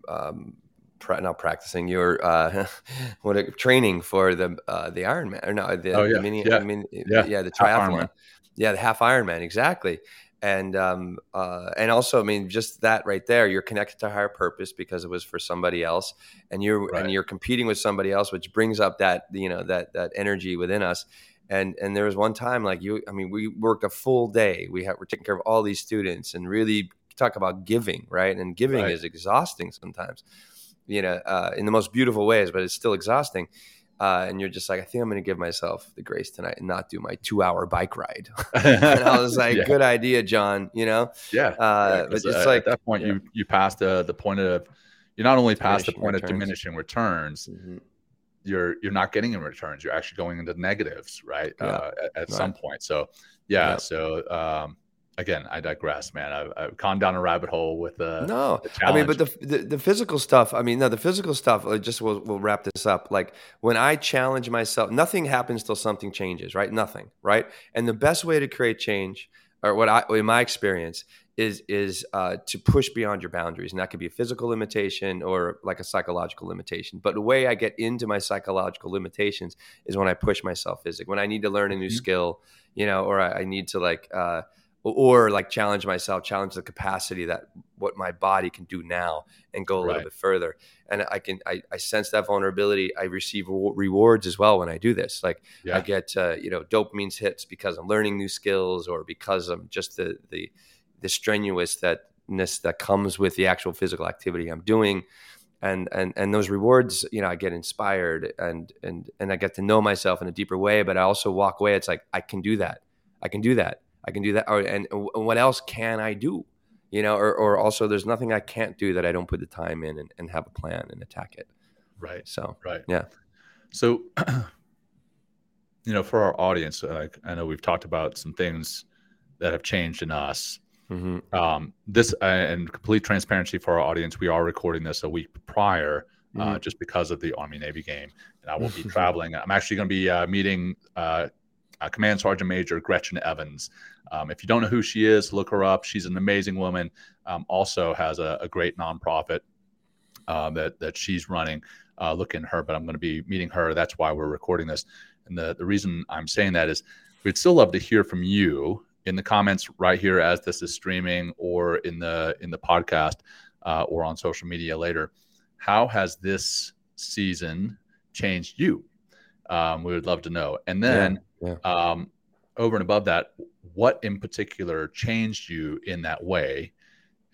um, pra- not practicing your uh, what a, training for the uh, the Ironman or no the,
oh, yeah.
the mini,
yeah.
Mini, yeah. yeah the triathlon yeah the half Ironman exactly and um, uh, and also I mean just that right there you're connected to higher purpose because it was for somebody else and you're right. and you're competing with somebody else which brings up that you know that that energy within us and and there was one time like you I mean we worked a full day we have we're taking care of all these students and really talk about giving right and giving right. is exhausting sometimes you know, uh, in the most beautiful ways, but it's still exhausting. Uh, and you're just like, I think I'm going to give myself the grace tonight and not do my two hour bike ride. and I was like, yeah. good idea, John. You know,
yeah. Uh, yeah it's uh, like at that point, yeah. you you pass the the point of you not only pass the point returns. of diminishing returns. Mm-hmm. You're you're not getting in returns. You're actually going into negatives, right? Uh, at, at right. some point. So yeah. So um, again, I digress, man. I've, I've, gone down a rabbit hole with the
no. The I mean, but the, the, the physical stuff. I mean, no, the physical stuff. Like, just we'll we'll wrap this up. Like when I challenge myself, nothing happens till something changes, right? Nothing, right? And the best way to create change, or what I, in my experience, is is uh, to push beyond your boundaries, and that could be a physical limitation or like a psychological limitation. But the way I get into my psychological limitations is when I push myself physically. When I need to learn a new mm-hmm. skill, you know, or I, I need to like. Uh, or like challenge myself, challenge the capacity that what my body can do now and go a little bit further. And I can, I, I sense that vulnerability. I receive rewards as well when I do this. Like yeah. I get, uh, you know, dopamine hits because I'm learning new skills or because I'm just the, the, the strenuous thatness that comes with the actual physical activity I'm doing. And, and, and those rewards, you know, I get inspired and, and, and I get to know myself in a deeper way, but I also walk away. It's like, I can do that. I can do that I can do that. Or, and what else can I do? You know, or, or also there's nothing I can't do that I don't put the time in and, and have a plan and attack it.
Right.
So,
right.
Yeah.
So, you know, for our audience, like I know we've talked about some things that have changed in us. Mm-hmm. Um, this uh, and complete transparency for our audience, we are recording this a week prior, uh, mm-hmm. just because of the Army Navy game, and I will be traveling. I'm actually going to be uh, meeting uh, uh, Command Sergeant Major Gretchen Evans. Um, if you don't know who she is, look her up. She's an amazing woman. Um, also has a, a great nonprofit uh, that that she's running. Uh, look in her, but I'm going to be meeting her. That's why we're recording this. And the the reason I'm saying that is we'd still love to hear from you in the comments right here as this is streaming, or in the in the podcast, uh, or on social media later. How has this season changed you? Um, we would love to know. And then. Yeah yeah. Um, over and above that, what in particular changed you in that way?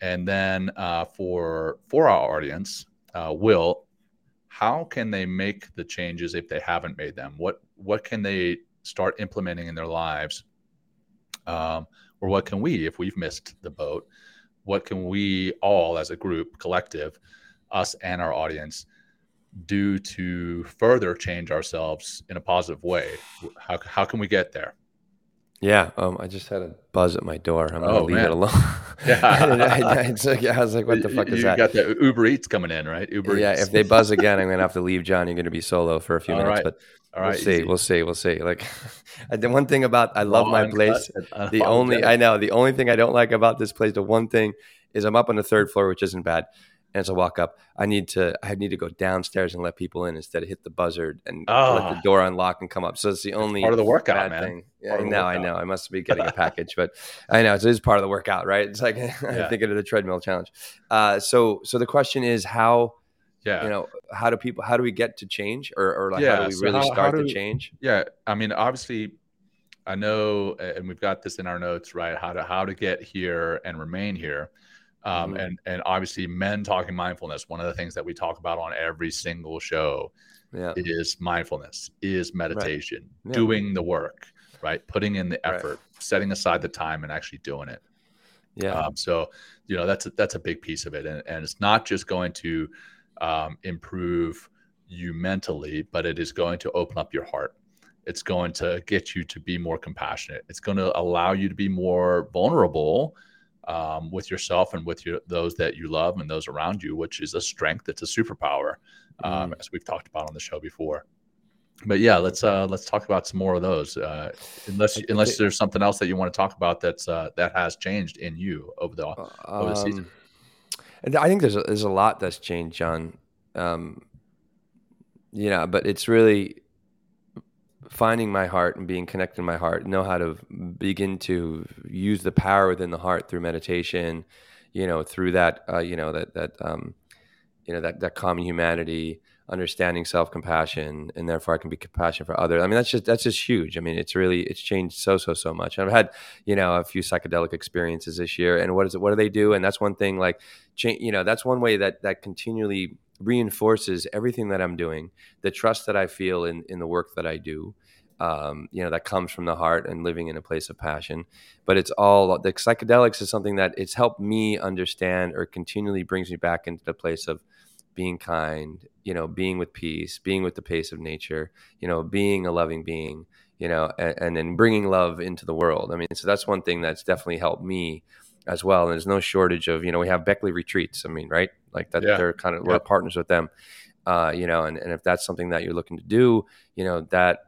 And then uh, for for our audience, uh, Will, how can they make the changes if they haven't made them? What what can they start implementing in their lives Um, or what can we, if we've missed the boat, what can we all as a group, collective, us and our audience, do to further change ourselves in a positive way? How, how can we get there?
Yeah, um, I just had a buzz at my door. I'm gonna
Oh,
leave
man.
it alone.
Yeah.
I, I- it's like- I was like, "What the fuck
you
is that?"
You got the Uber Eats coming in, right? Uber
yeah,
Eats.
if they buzz again, I'm gonna have to leave John. You're gonna be solo for a few
All
minutes,
right.
but
All right,
we'll see. We'll see. We'll see. Like, the one thing about I love
Raw,
my place.
and
The only. I know the only thing I don't like about this place, the one thing is I'm up on the third floor, which isn't bad. And as I walk up, I need to I need to go downstairs and let people in instead of hit the buzzer and let
Ah.
the door unlock and come up. So it's the only
part of the workout, man.
thing. Yeah, I know, I know. I must be getting a package, but I know it is part of the workout, right? It's like
Yeah.
I'm thinking of the treadmill challenge. Uh, so so the question is how
Yeah.
you know how do people how do we get to change or, or like how do we
so
really
how- how
start
do-
to change?
Yeah, I mean, obviously, I know, and we've got this in our notes, right? How to how to get here and remain here, um,
Mhm.
and and obviously, men talking mindfulness. One of the things that we talk about on every single show
Yeah,
is mindfulness, is meditation,
Yeah.
doing the work, right? Putting in the
Right.
effort, setting aside the time, and actually doing it.
yeah,
Um, so, you know, that's a, that's a big piece of it, and, and it's not just going to um, improve you mentally, but it is going to open up your heart. It's going to get you to be more compassionate. It's going to allow you to be more vulnerable um, with yourself and with your those that you love and those around you, which is a strength. It's a superpower, um, as we've talked about on the show before. But yeah, let's uh, let's talk about some more of those. Uh, unless unless there's something else that you want to talk about that's uh, that has changed in you over the over the season.
Um, and I think there's a, there's a lot that's changed, John. Um, you know, but it's really finding my heart and being connected to my heart. Know how to begin to use the power within the heart through meditation. You know, through that, uh, you know that that um, you know that that common humanity, understanding self compassion, and therefore I can be compassionate for others. I mean, that's just that's just huge. I mean, it's really it's changed so so so much. I've had you know a few psychedelic experiences this year, and what is it? What do they do? And that's one thing. Like, change you know, that's one way that that continually reinforces everything that I'm doing. The trust that I feel in in the work that I do. Um, you know that comes from the heart and living in a place of passion but it's all the psychedelics is something that it's helped me understand or continually brings me back into the place of being kind you know being with peace being with the pace of nature you know being a loving being you know and, and then bringing love into the world. I mean so that's one thing that's definitely helped me as well. And there's no shortage of you know we have beckley retreats i mean right? Like that
Yeah.
they're kind of we're partners with them uh, you know and, and if that's something that you're looking to do you know that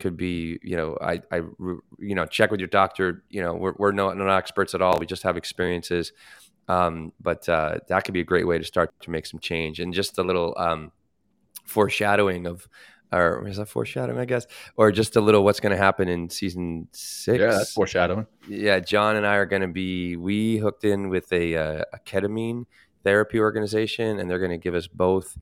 could be you know i i you know check with your doctor. You know we're, we're no, not experts at all. We just have experiences um, but uh, that could be a great way to start to make some change and just a little um, foreshadowing of or is that foreshadowing i guess or just a little what's going to happen in season six
Yeah, that's foreshadowing.
yeah, John and I are going to be we hooked in with a, uh, a ketamine therapy organization, and they're going to give us both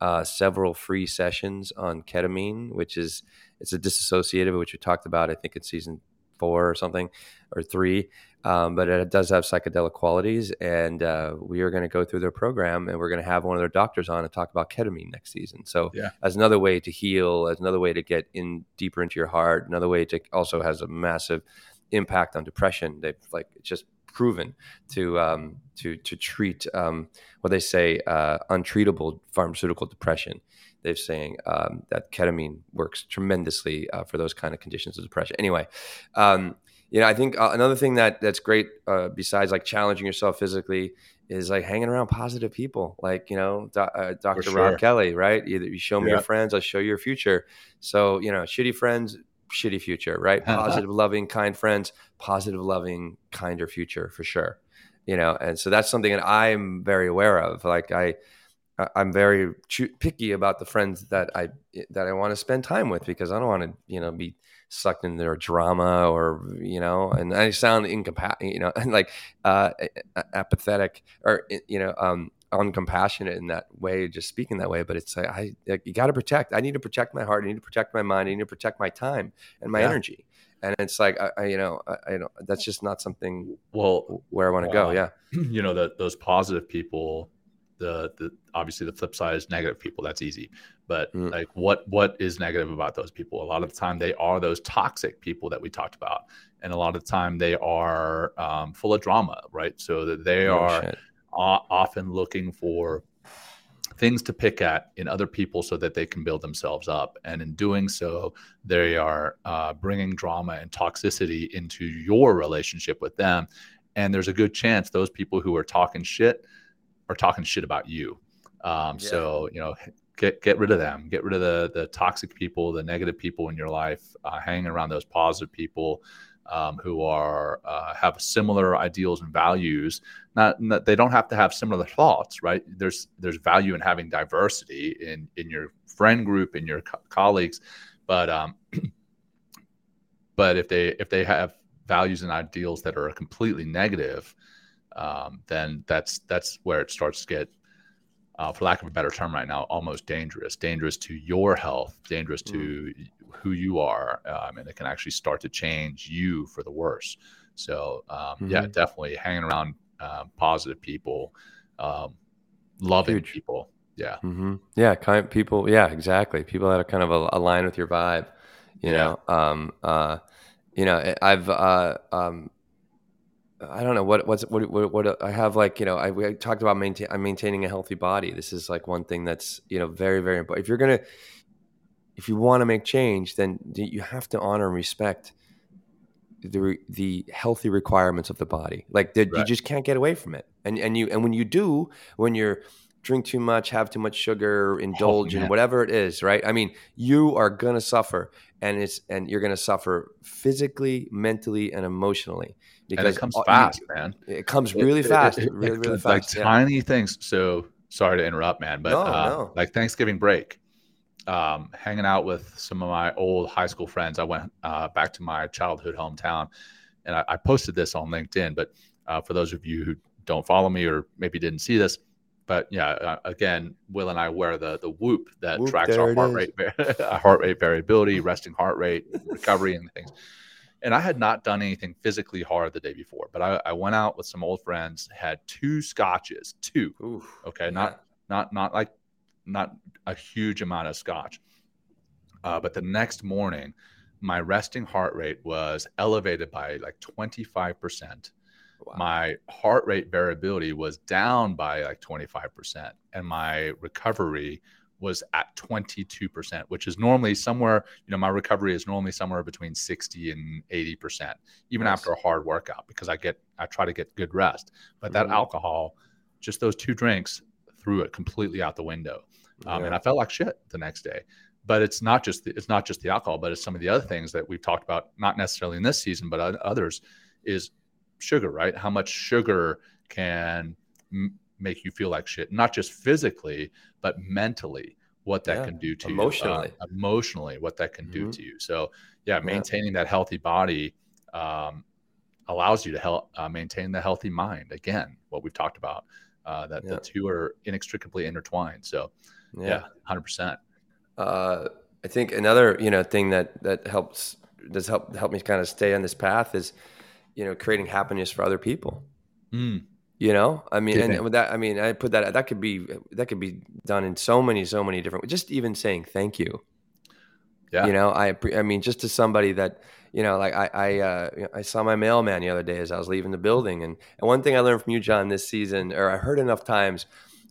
uh, several free sessions on ketamine, which is it's a disassociative, which we talked about, I think, in season four or something or three. Um, but it does have psychedelic qualities, and uh, we are going to go through their program, and we're going to have one of their doctors on and talk about ketamine next season. So,
Yeah.
as another way to heal, as another way to get in deeper into your heart, another way to also has a massive impact on depression. They've like just proven to um, to to treat um, what they say uh, untreatable pharmaceutical depression. They're saying um, that ketamine works tremendously uh, for those kind of conditions of depression. Anyway, um, you know, I think uh, another thing that that's great uh, besides like challenging yourself physically is like hanging around positive people, like you know, Do- uh, Dr.
sure.
Rob Kelly, right? Either you show me
Yeah.
your friends, I'll show you your future. So you know, shitty friends, shitty future, right? Positive, loving, kind friends, positive, loving, kinder future for sure. You know, and so that's something that I'm very aware of. Like I, I- I'm very picky about the friends that I that I want to spend time with because I don't want to, you know, be sucked into their drama or you know, and I sound incompat, you know, and like uh, apathetic or you know, um, uncompassionate in that way, just speaking that way. But it's like I, like, you got to protect. I need to protect my heart. I need to protect my mind. I need to protect my time and my
Yeah.
energy. And it's like I, I you know, I, I don't. That's just not something
Well,
where I want to go. Yeah,
you know that those positive people the the obviously the flip side is negative people. That's easy. But
Mm.
like what what is negative about those people? A lot of the time they are those toxic people that we talked about. And a lot of the time they are um, full of drama, right? So that they
Oh,
are often looking for things to pick at in other people so that they can build themselves up. And in doing so, they are uh, bringing drama and toxicity into your relationship with them. And there's a good chance those people who are talking shit are talking shit about you. Um,
Yeah.
So, you know, get, get rid of them, get rid of the, the toxic people, the negative people in your life, uh, hang around those positive people um, who are uh, have similar ideals and values. Not, not they don't have to have similar thoughts, right? There's there's value in having diversity in in your friend group, in your co- colleagues, but um, but if they if they have values and ideals that are completely negative, um, then that's that's where it starts to get, uh, for lack of a better term, right now, almost dangerous. Dangerous to your health, dangerous to who you are, um, and it can actually start to change you for the worse. So um, yeah,
Mhm.
definitely hanging around um, positive people, um, loving
Huge.
people. Yeah,
hmm Yeah, kind people. Yeah, exactly. People that are kind of al- align with your vibe. You
Yeah.
know, um, uh, you know, I've, uh, um, I don't know what what's what, what what I have like. You know, I we talked about maintain. I'm maintaining a healthy body. This is like one thing that's you know very very important. If you're gonna, if you want to make change, then you have to honor and respect the the healthy requirements of the body. Like that, you just can't get away from it. And and you and when you do, when you're drink too much, have too much sugar, indulge in whatever it is, right? I mean, you are gonna suffer, and it's and you're gonna suffer physically, mentally, and emotionally
and it comes
all- you-
fast, man.
it comes really
it-
fast,
it-
really really
it's like
fast. yeah.
tiny things. So sorry to interrupt, man, but
No,
uh,
no.
like Thanksgiving break, um, hanging out with some of my old high school friends. I went uh, back to my childhood hometown, and I, I posted this on LinkedIn. But uh, for those of you who don't follow me or maybe didn't see this, but yeah, uh, again, Will and I wear the the Whoop that
Whoop,
tracks our heart
is.
rate, our heart rate variability, resting heart rate, recovery, and things and I had not done anything physically hard the day before, but I, I went out with some old friends, had two scotches, two.
Oof.
Okay, not not not like not a huge amount of scotch. Uh, but the next morning, my resting heart rate was elevated by like 25%.
Wow.
My heart rate variability was down by like 25%. And my recovery was at 22%, which is normally somewhere, you know, my recovery is normally somewhere between 60 and 80%, even
Nice.
after a hard workout, because I get, I try to get good rest. But that
Mhm.
alcohol, just those two drinks, threw it completely out the window. Um, and I felt like shit the next day. But it's not just the, it's not just the alcohol, but it's some of the other things that we've talked about, not necessarily in this season, but others, is sugar. Right? How much sugar can m- make you feel like shit, not just physically, but mentally. What that
Yeah,
can do to you,
emotionally.
uh, emotionally, what that can do
Mhm.
to you. So, yeah, maintaining that healthy body um, allows you to help uh, maintain the healthy mind. Again, what we've talked about, uh, that
Yeah.
the two are inextricably intertwined. So, yeah, hundred percent.
uh, I think another you know thing that that helps does help help me kind of stay on this path is you know creating happiness for other people.
Mm,
You know, I mean, and with that, I mean, I put that that could be that could be done in so many so many different. Just even saying thank you.
Yeah.
You know, I I mean, just to somebody that you know, like I I uh, I saw my mailman the other day as I was leaving the building, and and one thing I learned from you, John, this season, or I heard enough times,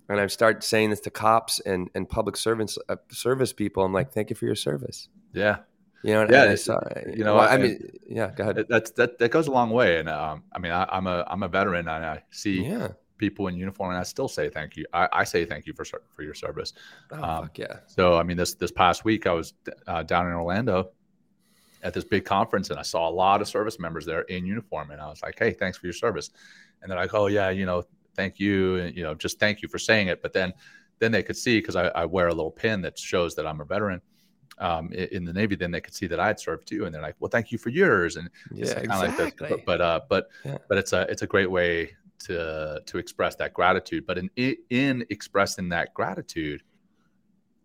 and I start saying this to cops and and public servants uh, service people. I'm like, thank you for your service.
yeah,
You know,
Yeah,
I
it's-
saw,
you know,
well, I mean, yeah, go ahead.
That- that's that that goes a long way. And um, I mean, I, I'm a I'm a veteran, and I see
Yeah,
people in uniform, and I still say thank you. I, I say thank you for for your service.
oh,
Um,
fuck yeah,
So I mean, this this past week I was uh, down in Orlando at this big conference, and I saw a lot of service members there in uniform, and I was like, "Hey, thanks for your service." And they're like, "Oh yeah, you know, thank you, and you know, just thank you for saying it." But then then they could see because I, I wear a little pin that shows that I'm a veteran. Um, in the Navy, then they could see that I had served too, and they're like, "Well, thank you for yours." And
yeah,
kinda like this,
exactly.
but, but uh, but
Yeah.
but it's a it's a great way to to express that gratitude. But in in expressing that gratitude,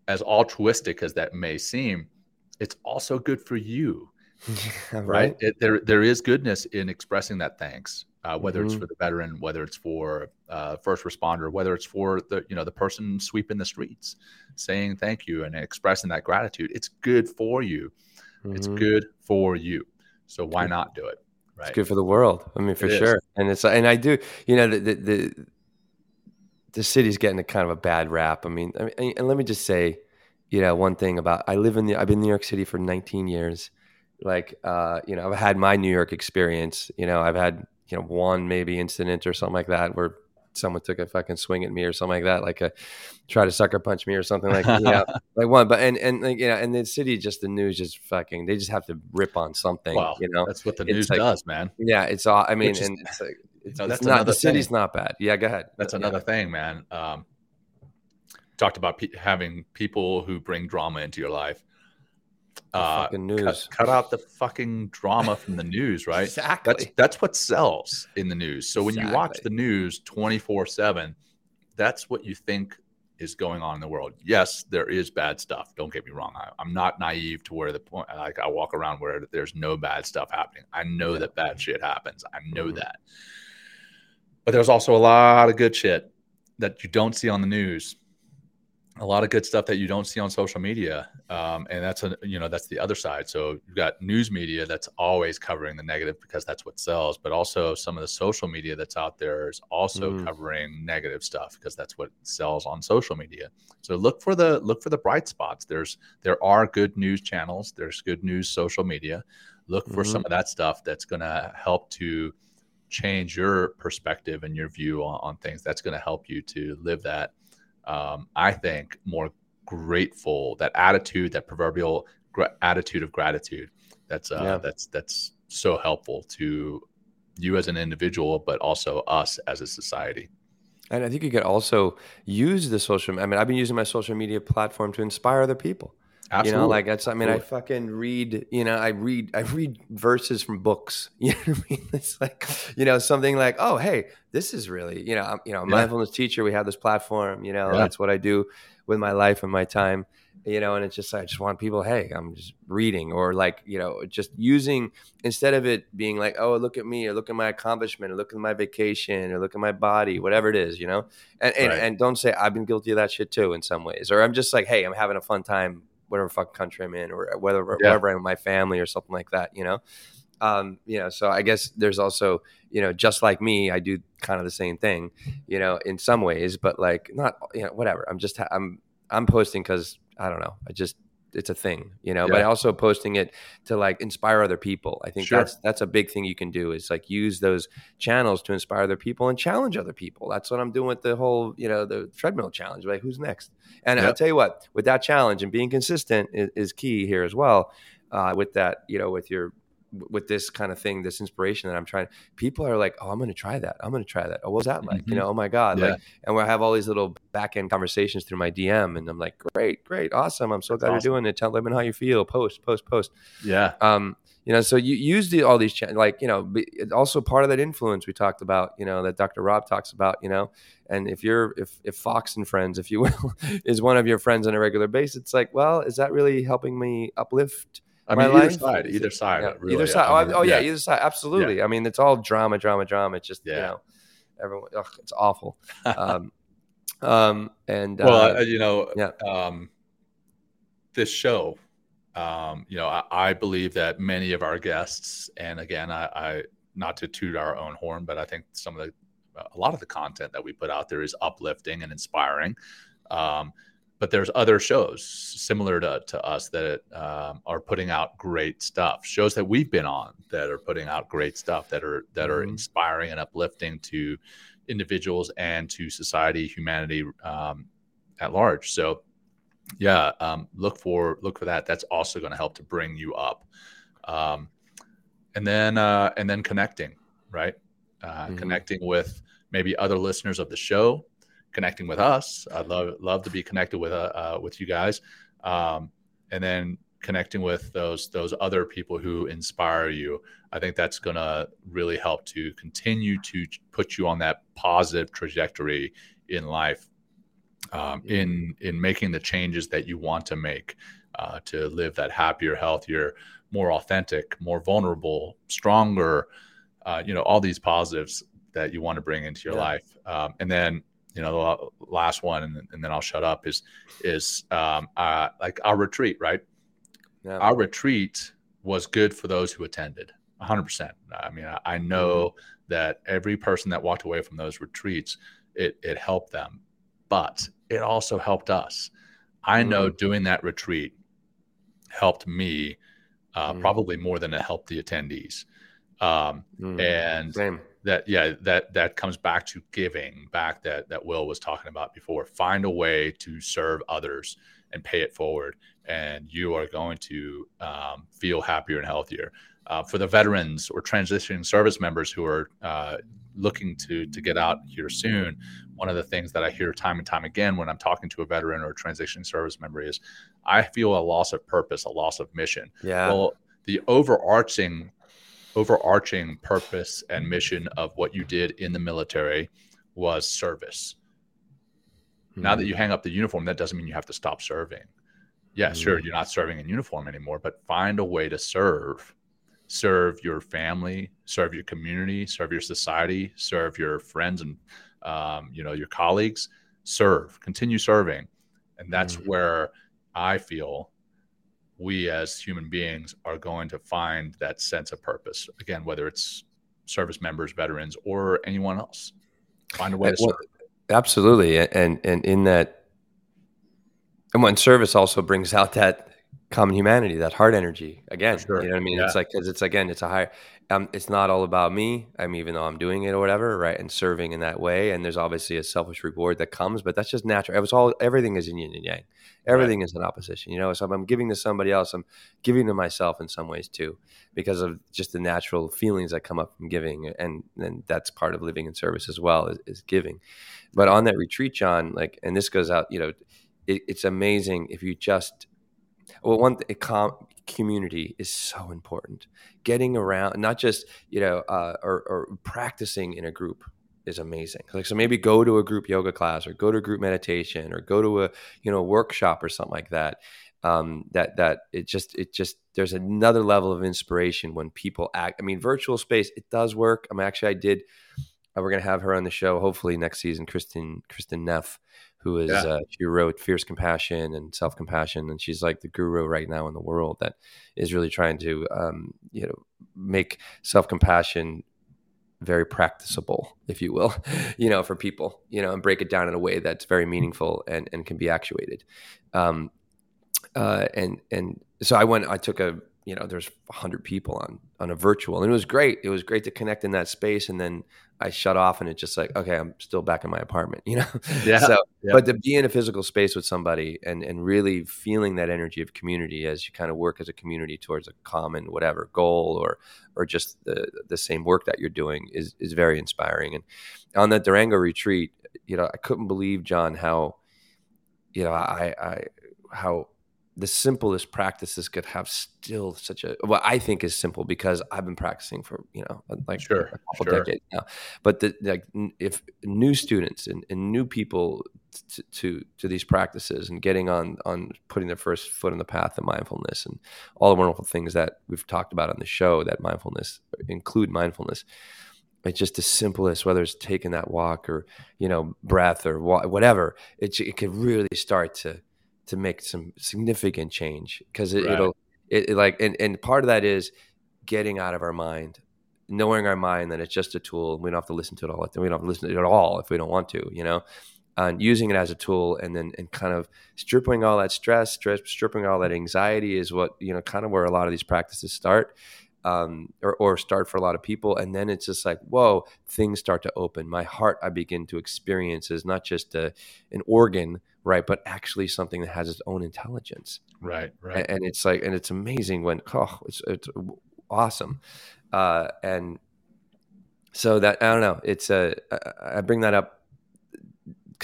as altruistic as that may seem, it's also good for you,
Yeah,
right? It, there there is goodness in expressing that thanks. Uh, whether mm-hmm. it's for the veteran, whether it's for uh, first responder, whether it's for the you know the person sweeping the streets, saying thank you and expressing that gratitude. It's good for you. Mm-hmm. It's good for you. So why not do it?
Right. It's good for the world. I mean, for it sure. Is. And it's and I do. You know, the, the the the city's getting a kind of a bad rap. I mean, I mean, and let me just say, you know, one thing about I live in the I've been in New York City for 19 years. Like, uh, you know, I've had my New York experience. You know, I've had you know one maybe incident or something like that where someone took a fucking swing at me or something like that, like a try to sucker punch me or something like yeah, like one. But and and like, you know, and the city just the news just fucking they just have to rip on something.
Well,
you know,
that's what the news like, does, man.
Yeah, it's all. I mean, is, and it's like it's, no, that's it's not the city's not bad. Yeah, go ahead.
That's another yeah. thing, man. Um, talked about pe- having people who bring drama into your life uh, news. Cut, cut, out the fucking drama from the news, right?
exactly.
That's that's what sells in the news. So when exactly. you watch the news twenty four seven, that's what you think is going on in the world. Yes, there is bad stuff. Don't get me wrong. I, am not naive to where the point like I walk around where there's no bad stuff happening. I know yeah. that bad shit happens. I know mm-hmm. that. But there's also a lot of good shit that you don't see on the news a lot of good stuff that you don't see on social media um, and that's a you know that's the other side. So you've got news media that's always covering the negative because that's what sells but also some of the social media that's out there is also mm. covering negative stuff because that's what sells on social media. So look for the look for the bright spots. There's there are good news channels. There's good news social media. Look for mm-hmm. some of that stuff that's going to help to change your perspective and your view on, on things. That's going to help you to live that um, I think, more grateful. That attitude, that proverbial attitude of gratitude. That's uh, yeah. that's that's so helpful to you as an individual, but also us as a society.
And I think you could also use the social. I mean, I've been using my social media platform to inspire other people. Absolutely. You know, like that's. I mean, Absolutely. I fucking read. You know, I read. I read verses from books. You know what I mean? It's like, you know, something like, oh, hey, this is really, you know, I'm, you know, yeah. mindfulness teacher. We have this platform. You know, yeah. that's what I do with my life and my time. You know, and it's just I just want people. Hey, I'm just reading, or like, you know, just using instead of it being like, oh, look at me, or look at my accomplishment, or look at my vacation, or look at my body, whatever it is. You know, and and, right. and don't say I've been guilty of that shit too in some ways, or I'm just like, hey, I'm having a fun time whatever fucking country I'm in or whether yeah. wherever I'm with my family or something like that, you know? Um, you know, so I guess there's also, you know, just like me, I do kind of the same thing, you know, in some ways, but like not, you know, whatever. I'm just, I'm, I'm posting because I don't know. I just it's a thing, you know. Yeah. But also posting it to like inspire other people. I think sure. that's that's a big thing you can do is like use those channels to inspire other people and challenge other people. That's what I'm doing with the whole, you know, the treadmill challenge. Like, who's next? And. I'll tell you what, with that challenge and being consistent is, is key here as well. Uh, with that, you know, with your with this kind of thing, this inspiration that I'm trying. People are like, "Oh, I'm going to try that. I'm going to try that. Oh, what's that like? Mm-hmm. You know, oh my god!" Yeah. Like, and we have all these little back end conversations through my DM, and I'm like, "Great, great, awesome! I'm so glad awesome. you're doing it. Tell them how you feel. Post, post, post."
Yeah.
Um, you know, so you use the, all these channels, like you know, also part of that influence we talked about. You know, that Dr. Rob talks about. You know, and if you're if if Fox and Friends, if you will, is one of your friends on a regular basis, it's like, well, is that really helping me uplift?
I mean, either life. side, either side,
yeah.
really.
either side. I mean, oh, yeah. yeah. either side, absolutely. Yeah. I mean, it's all drama, drama, drama. It's just you know, everyone. Ugh, it's awful. um, um, and
well, uh, you know, yeah. Um, this show, um, you know, I, I, believe that many of our guests, and again, I, I not to toot our own horn, but I think some of the a lot of the content that we put out there is uplifting and inspiring. Um, but there's other shows similar to, to us that um, are putting out great stuff. Shows that we've been on that are putting out great stuff that are that are mm-hmm. inspiring and uplifting to individuals and to society humanity um, at large. So yeah um, look for look for that. That's also going to help to bring you up. Um, and then uh, and then connecting right? Uh, mm-hmm. connecting with maybe other listeners of the show connecting with us. I'd love love to be connected with uh, uh, with you guys, um, and then connecting with those those other people who inspire you. I think that's going to really help to continue to put you on that positive trajectory in life, um, in in making the changes that you want to make uh, to live that happier, healthier, more authentic, more vulnerable, stronger. uh, you know, all these positives that you want to bring into your
Yeah.
life. Um, and then, you know, the last one, and, then- and then I'll shut up is, is um, uh, like our retreat, right?
Yeah.
Our retreat was good for those who attended 100%. I mean, I, I know that every person that walked away from those retreats, it, it helped them, but it also helped us. I know doing that retreat helped me uh,
Mhm.
probably more than it helped the attendees. Um,
Mm.
and
Same.
That yeah that that comes back to giving back that that will was talking about before. Find a way to serve others and pay it forward and you are going to um, feel happier and healthier. Uh, for the veterans or transitioning service members who are uh, looking to to get out here soon one of the things that i hear time and time again when i'm talking to a veteran or a transitioning service member is i feel a loss of purpose a loss of mission.
Yeah.
well, the overarching overarching purpose and mission of what you did in the military was service. Now that
Mhm.
you hang up the uniform, that doesn't mean you have to stop serving. Yeah, sure,
Mhm.
you're not serving in uniform anymore, but find a way to serve. Serve your family, serve your community, serve your society, serve your friends and um, you know your colleagues. Serve, continue serving, and that's
Mhm.
where I feel we as human beings are going to find that sense of purpose again whether it's service members veterans or anyone else find a way to
well,
serve
Absolutely, and and in that, and when service also brings out that common humanity, that heart energy. Again,
sure.
you know what I mean?
Yeah.
It's like because it's again, it's a higher. Um, it's not all about me. I mean, even though I'm doing it or whatever, right? And serving in that way, and there's obviously a selfish reward that comes, but that's just natural. It was all everything is in yin and yang. Everything is in opposition. You know, so if I'm giving to somebody else, I'm giving to myself in some ways too, because of just the natural feelings that come up from giving, and and that's part of living in service as well is, is giving. But on that retreat, John, like, and this goes out, you know, it, it's amazing if you just, well, one th- com- community is so important. Getting around, not just you know, uh, or, or practicing in a group is amazing. Like, so maybe go to a group yoga class, or go to a group meditation, or go to a you know workshop or something like that. Um, that that it just it just there's another level of inspiration when people act. I mean, virtual space it does work. I mean, actually, I did. Uh, we're gonna have her on the show hopefully next season. Kristin Kristin Neff, who is
Yeah.
uh, she wrote Fierce Compassion and Self Compassion, and she's like the guru right now in the world that is really trying to um, you know make self compassion very practicable, if you will, you know, for people, you know, and break it down in a way that's very meaningful and, and can be actuated. Um, uh, and and so I went. I took a you know there's hundred people on on a virtual, and it was great. It was great to connect in that space, and then I shut off, and it's just like okay, I'm still back in my apartment, you know.
Yeah,
So,
yeah.
but to be in a physical space with somebody and and really feeling that energy of community as you kind of work as a community towards a common whatever goal or or just the the same work that you're doing is is very inspiring. And on that Durango retreat, you know, I couldn't believe John how you know I I how the simplest practices could have still such a what I think is simple because I've been practicing for you know uh, like
Sure,
a couple
sure.
decades now. But the, like if new students and, and new people to, to to these practices and getting on on putting their first foot on the path of mindfulness and all the wonderful things that we've talked about on the show that mindfulness include mindfulness. It's just the simplest, whether it's taking that walk or you know breath or wha- whatever. It it could really start to to make some significant change because it,
Right.
it'll it, it like and, and part of that is getting out of our mind knowing our mind that it's just a tool and we don't have to listen to it all we don't have to listen to it at all if we don't want to you know and using it as a tool and then and kind of stripping all that stress, stress stripping all that anxiety is what you know kind of where a lot of these practices start um, or, or start for a lot of people. And then it's just like whoa things start to open. My heart i begin to experience is not just a, an organ right but actually something that has its own intelligence.
Right right.
and, and it's like and it's amazing when oh it's, it's awesome. Uh, and so that i don't know it's a, I bring that up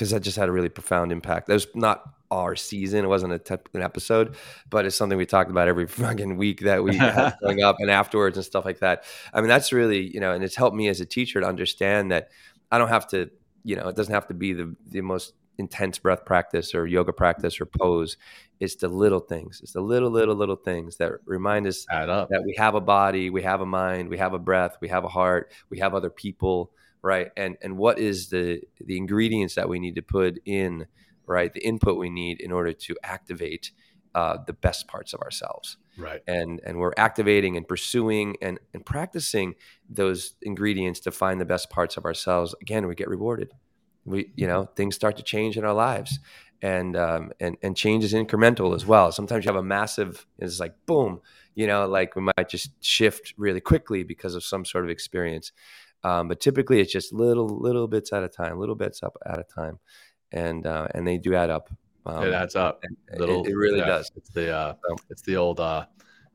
because that just had a really profound impact. That was not our season it wasn't a te- an episode but it's something we talked about every fucking week that we had going up and afterwards and stuff like that i mean that's really you know and it's helped me as a teacher to understand that i don't have to you know it doesn't have to be the the most intense breath practice or yoga practice or pose. It's the little things. It's the little, little, little things that remind us that we have a body, we have a mind, we have a breath, we have a heart, we have other people, right? And and what is the the ingredients that we need to put in, right? The input we need in order to activate uh, the best parts of ourselves.
Right.
and and we're activating and pursuing and and practicing those ingredients to find the best parts of ourselves. Again we get rewarded. We you know things start to change in our lives. And um and and change is incremental as well. Sometimes you have a massive it's like boom you know like we might just shift really quickly because of some sort of experience. Um, but typically it's just little little bits at a time little bits up at a time and uh, and they do add up um,
it adds up. Little,
it really
yeah,
does
It's the uh,
So-
it's the old uh,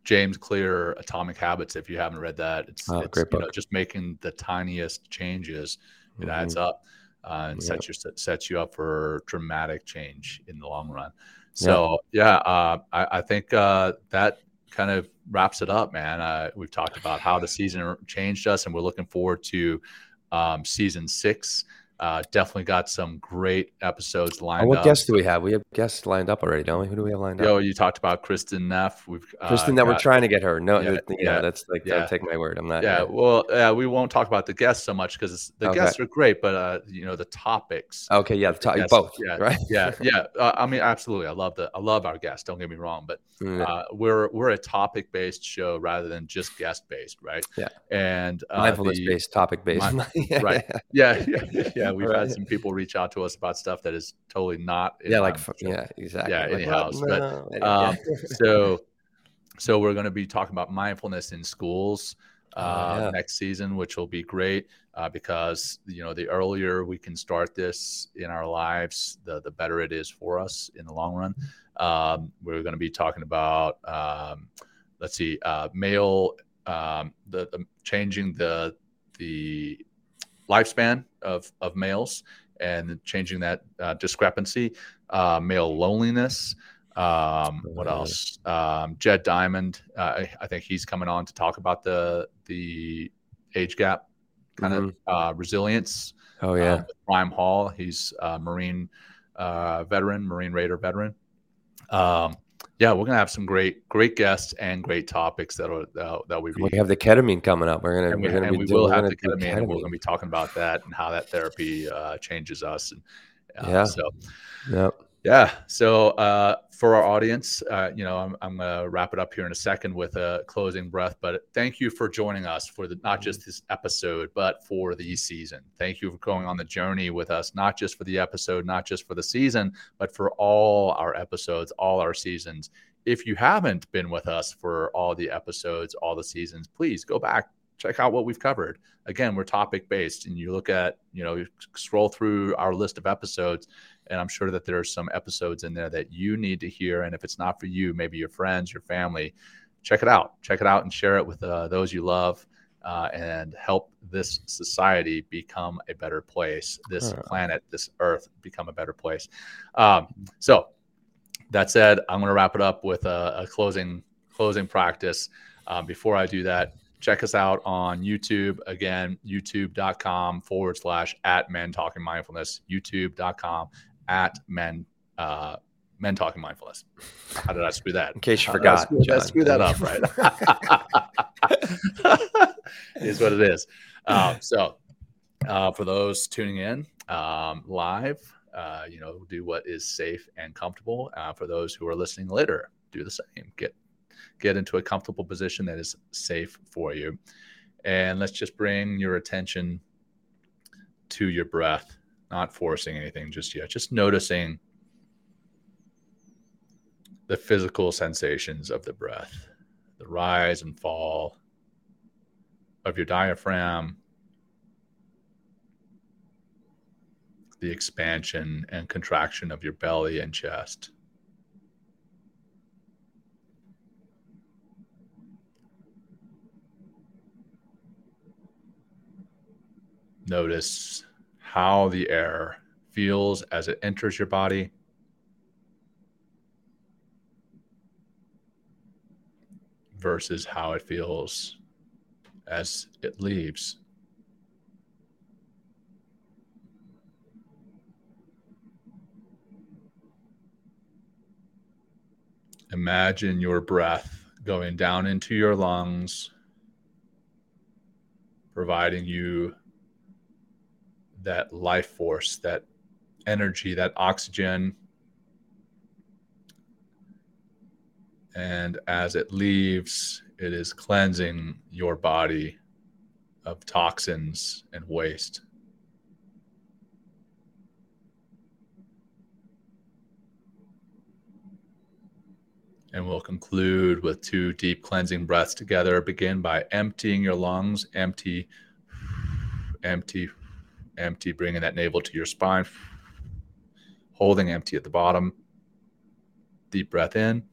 James Clear Atomic Habits. If you haven't read that, it's,
Oh,
it's you know, just making the tiniest changes. It
Mhm.
adds up uh, and
Yeah.
sets you sets you up for dramatic change in the long run. So yeah, uh, I, I think uh, that kind of wraps it up, man. Uh, we've talked about how the season changed us, and we're looking forward to um, season six. Uh, definitely got some great episodes
Oh,
lined
what
up.
What guests do we have? We have guests lined up already, don't we? Who do we have lined up?
Yo, you talked about Kristin Neff. We've uh,
Kristin, that we're trying to get her. No,
Yeah,
yeah,
yeah,
that's like
yeah.
don't take my word. I'm not.
Yeah, well, yeah, we won't talk about the guests so much because the
Okay.
guests are great, but uh, you know the topics.
Okay, yeah, the top,
Yes,
both.
yeah,
right.
yeah, yeah. Uh, I mean, absolutely. I love the I love our guests. Don't get me wrong, but
Mm,
uh, we're we're a topic based show rather than just guest based, right?
Yeah.
And uh,
Mindfulness based, topic based.
Mi-
yeah,
right. Yeah, yeah, yeah. We've
Right.
had some people reach out to us about stuff that is totally not. in
Yeah, like
line
f-
with the show.
yeah, exactly.
Yeah,
Like,
anyhow, but,
No, anyway,
Um, so so we're going to be talking about mindfulness in schools
Oh,
uh,
yeah.
next season which will be great uh, because you know the earlier we can start this in our lives the the better it is for us in the long run um, we're going to be talking about um, let's see uh, male um, the, the changing the the lifespan of of males and changing that uh, discrepancy uh, male loneliness um, what else? Um, Jed Diamond. Uh, I, think he's coming on to talk about the the age gap kind of uh, resilience.
oh
uh,
yeah,
Prime Hall. He's a Marine uh, veteran, Marine Raider veteran. Um, yeah, we're gonna have some great great guests and great topics that are that, that we
we have the ketamine coming up. We're gonna
and we,
we're gonna
and
be
we will have the ketamine, and we're going to be talking about that and how that therapy uh, changes us. And uh,
Yeah.
so
Yep.
Yeah. So uh, for our audience, uh, you know, I'm, I'm going to wrap it up here in a second with a closing breath. But thank you for joining us for the not just this episode, but for the season. Thank you for going on the journey with us, not just for the episode, not just for the season, but for all our episodes, all our seasons. If you haven't been with us for all the episodes, all the seasons, please go back, check out what we've covered. Again, we're topic based, and you look at, you know, scroll through our list of episodes and I'm sure that there are some episodes in there that you need to hear. And if it's not for you, maybe your friends, your family, check it out. Check it out and share it with uh, those you love uh, and help this society become a better place, this
Huh.
planet, this earth become a better place. Um, so, that said, I'm going to wrap it up with a, a closing closing practice. Um, before I do that, check us out on YouTube. Again, youtube.com forward slash at men talking mindfulness, youtube.com at men uh, men talking mindfulness. How did I screw that?
In case you
How I
forgot,
screw, did I
John.
screw that up, right? is what it is. Um, so, uh, for those tuning in um, live, uh, you know, do what is safe and comfortable. Uh, for those who are listening later, do the same. Get get into a comfortable position that is safe for you, and let's just bring your attention to your breath, not forcing anything just yet, just noticing the physical sensations of the breath, the rise and fall of your diaphragm, the expansion and contraction of your belly and chest. Notice how the air feels as it enters your body. Versus how it feels as it leaves. Imagine your breath going down into your lungs, providing you that life force, that energy, that oxygen. And as it leaves, it is cleansing your body of toxins and waste. And we'll conclude with two deep cleansing breaths together. Begin by emptying your lungs, empty, empty, empty, bringing that navel to your spine, holding empty at the bottom. Deep breath in,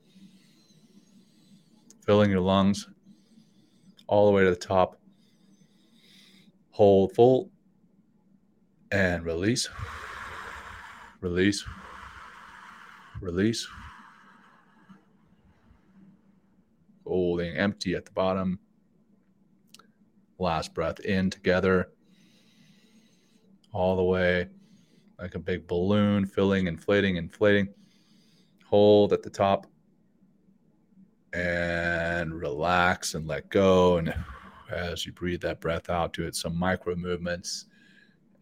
filling your lungs all the way to the top. Hold full and release, release, release holding empty at the bottom. Last breath in together, all the way like a big balloon, filling, inflating, inflating. Hold at the top and relax and let go. And as you breathe that breath out, do it some micro movements.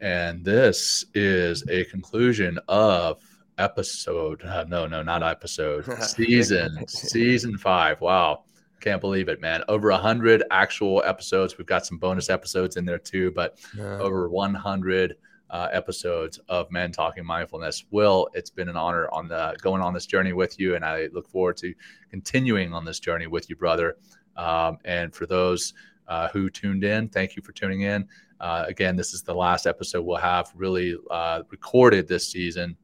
And this is a conclusion of episode. Uh, no, no, not episode. Season, season five. Wow. Can't believe it, man. Over 100 actual episodes. We've got some bonus episodes in there too, but yeah. over 100 uh, episodes of Men Talking Mindfulness. Will, it's been an honor on the going on this journey with you, and I look forward to continuing on this journey with you, brother. Um, and for those uh, who tuned in, thank you for tuning in. Uh, again, this is the last episode we'll have really uh, recorded this season.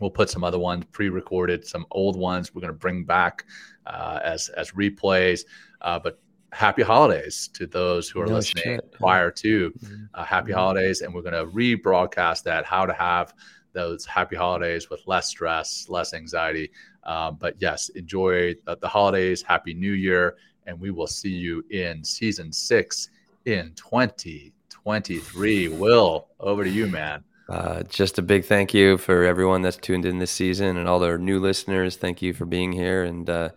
We'll put some other ones pre-recorded, some old ones we're going to bring back uh, as as replays. Uh, but happy holidays to those who are no listening shit. prior to mm-hmm. uh, happy mm-hmm. holidays, and we're going to rebroadcast that how to have those happy holidays with less stress, less anxiety. Um, but yes, enjoy the, the holidays. Happy New Year, and we will see you in season six in 2023. Will, over to you, man.
Uh, just a big thank you for everyone that's tuned in this season and all our new listeners. Thank you for being here. And, uh,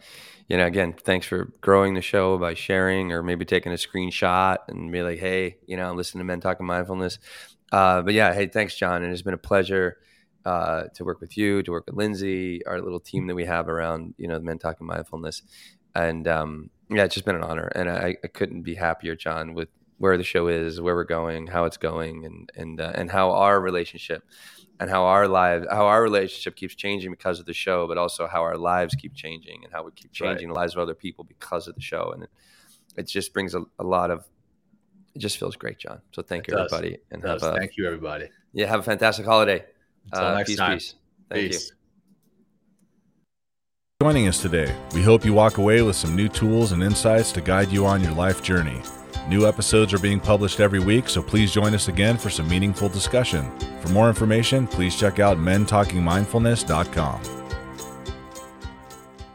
you know, again, thanks for growing the show by sharing or maybe taking a screenshot and be like, hey, you know, listen to Men Talking Mindfulness. Uh, but yeah, hey, thanks, John. And it's been a pleasure uh, to work with you, to work with Lindsay, our little team that we have around, you know, the Men Talking Mindfulness. And um, yeah, it's just been an honor. And I, I couldn't be happier, John, with where the show is, where we're going, how it's going, and and uh, and how our relationship and how our lives, how our relationship keeps changing because of the show, but also how our lives keep changing and how we keep changing right. the lives of other people because of the show, and it, it just brings a, a, lot of. It just feels great, John. So thank it you, does. everybody,
and have a, thank you, everybody.
Yeah, have a fantastic holiday. Until uh, next peace, time. Peace. Thank peace. you
joining us today. We hope you walk away with some new tools and insights to guide you on your life journey. New episodes are being published every week, so please join us again for some meaningful discussion. For more information, please check out mentalkingmindfulness.com.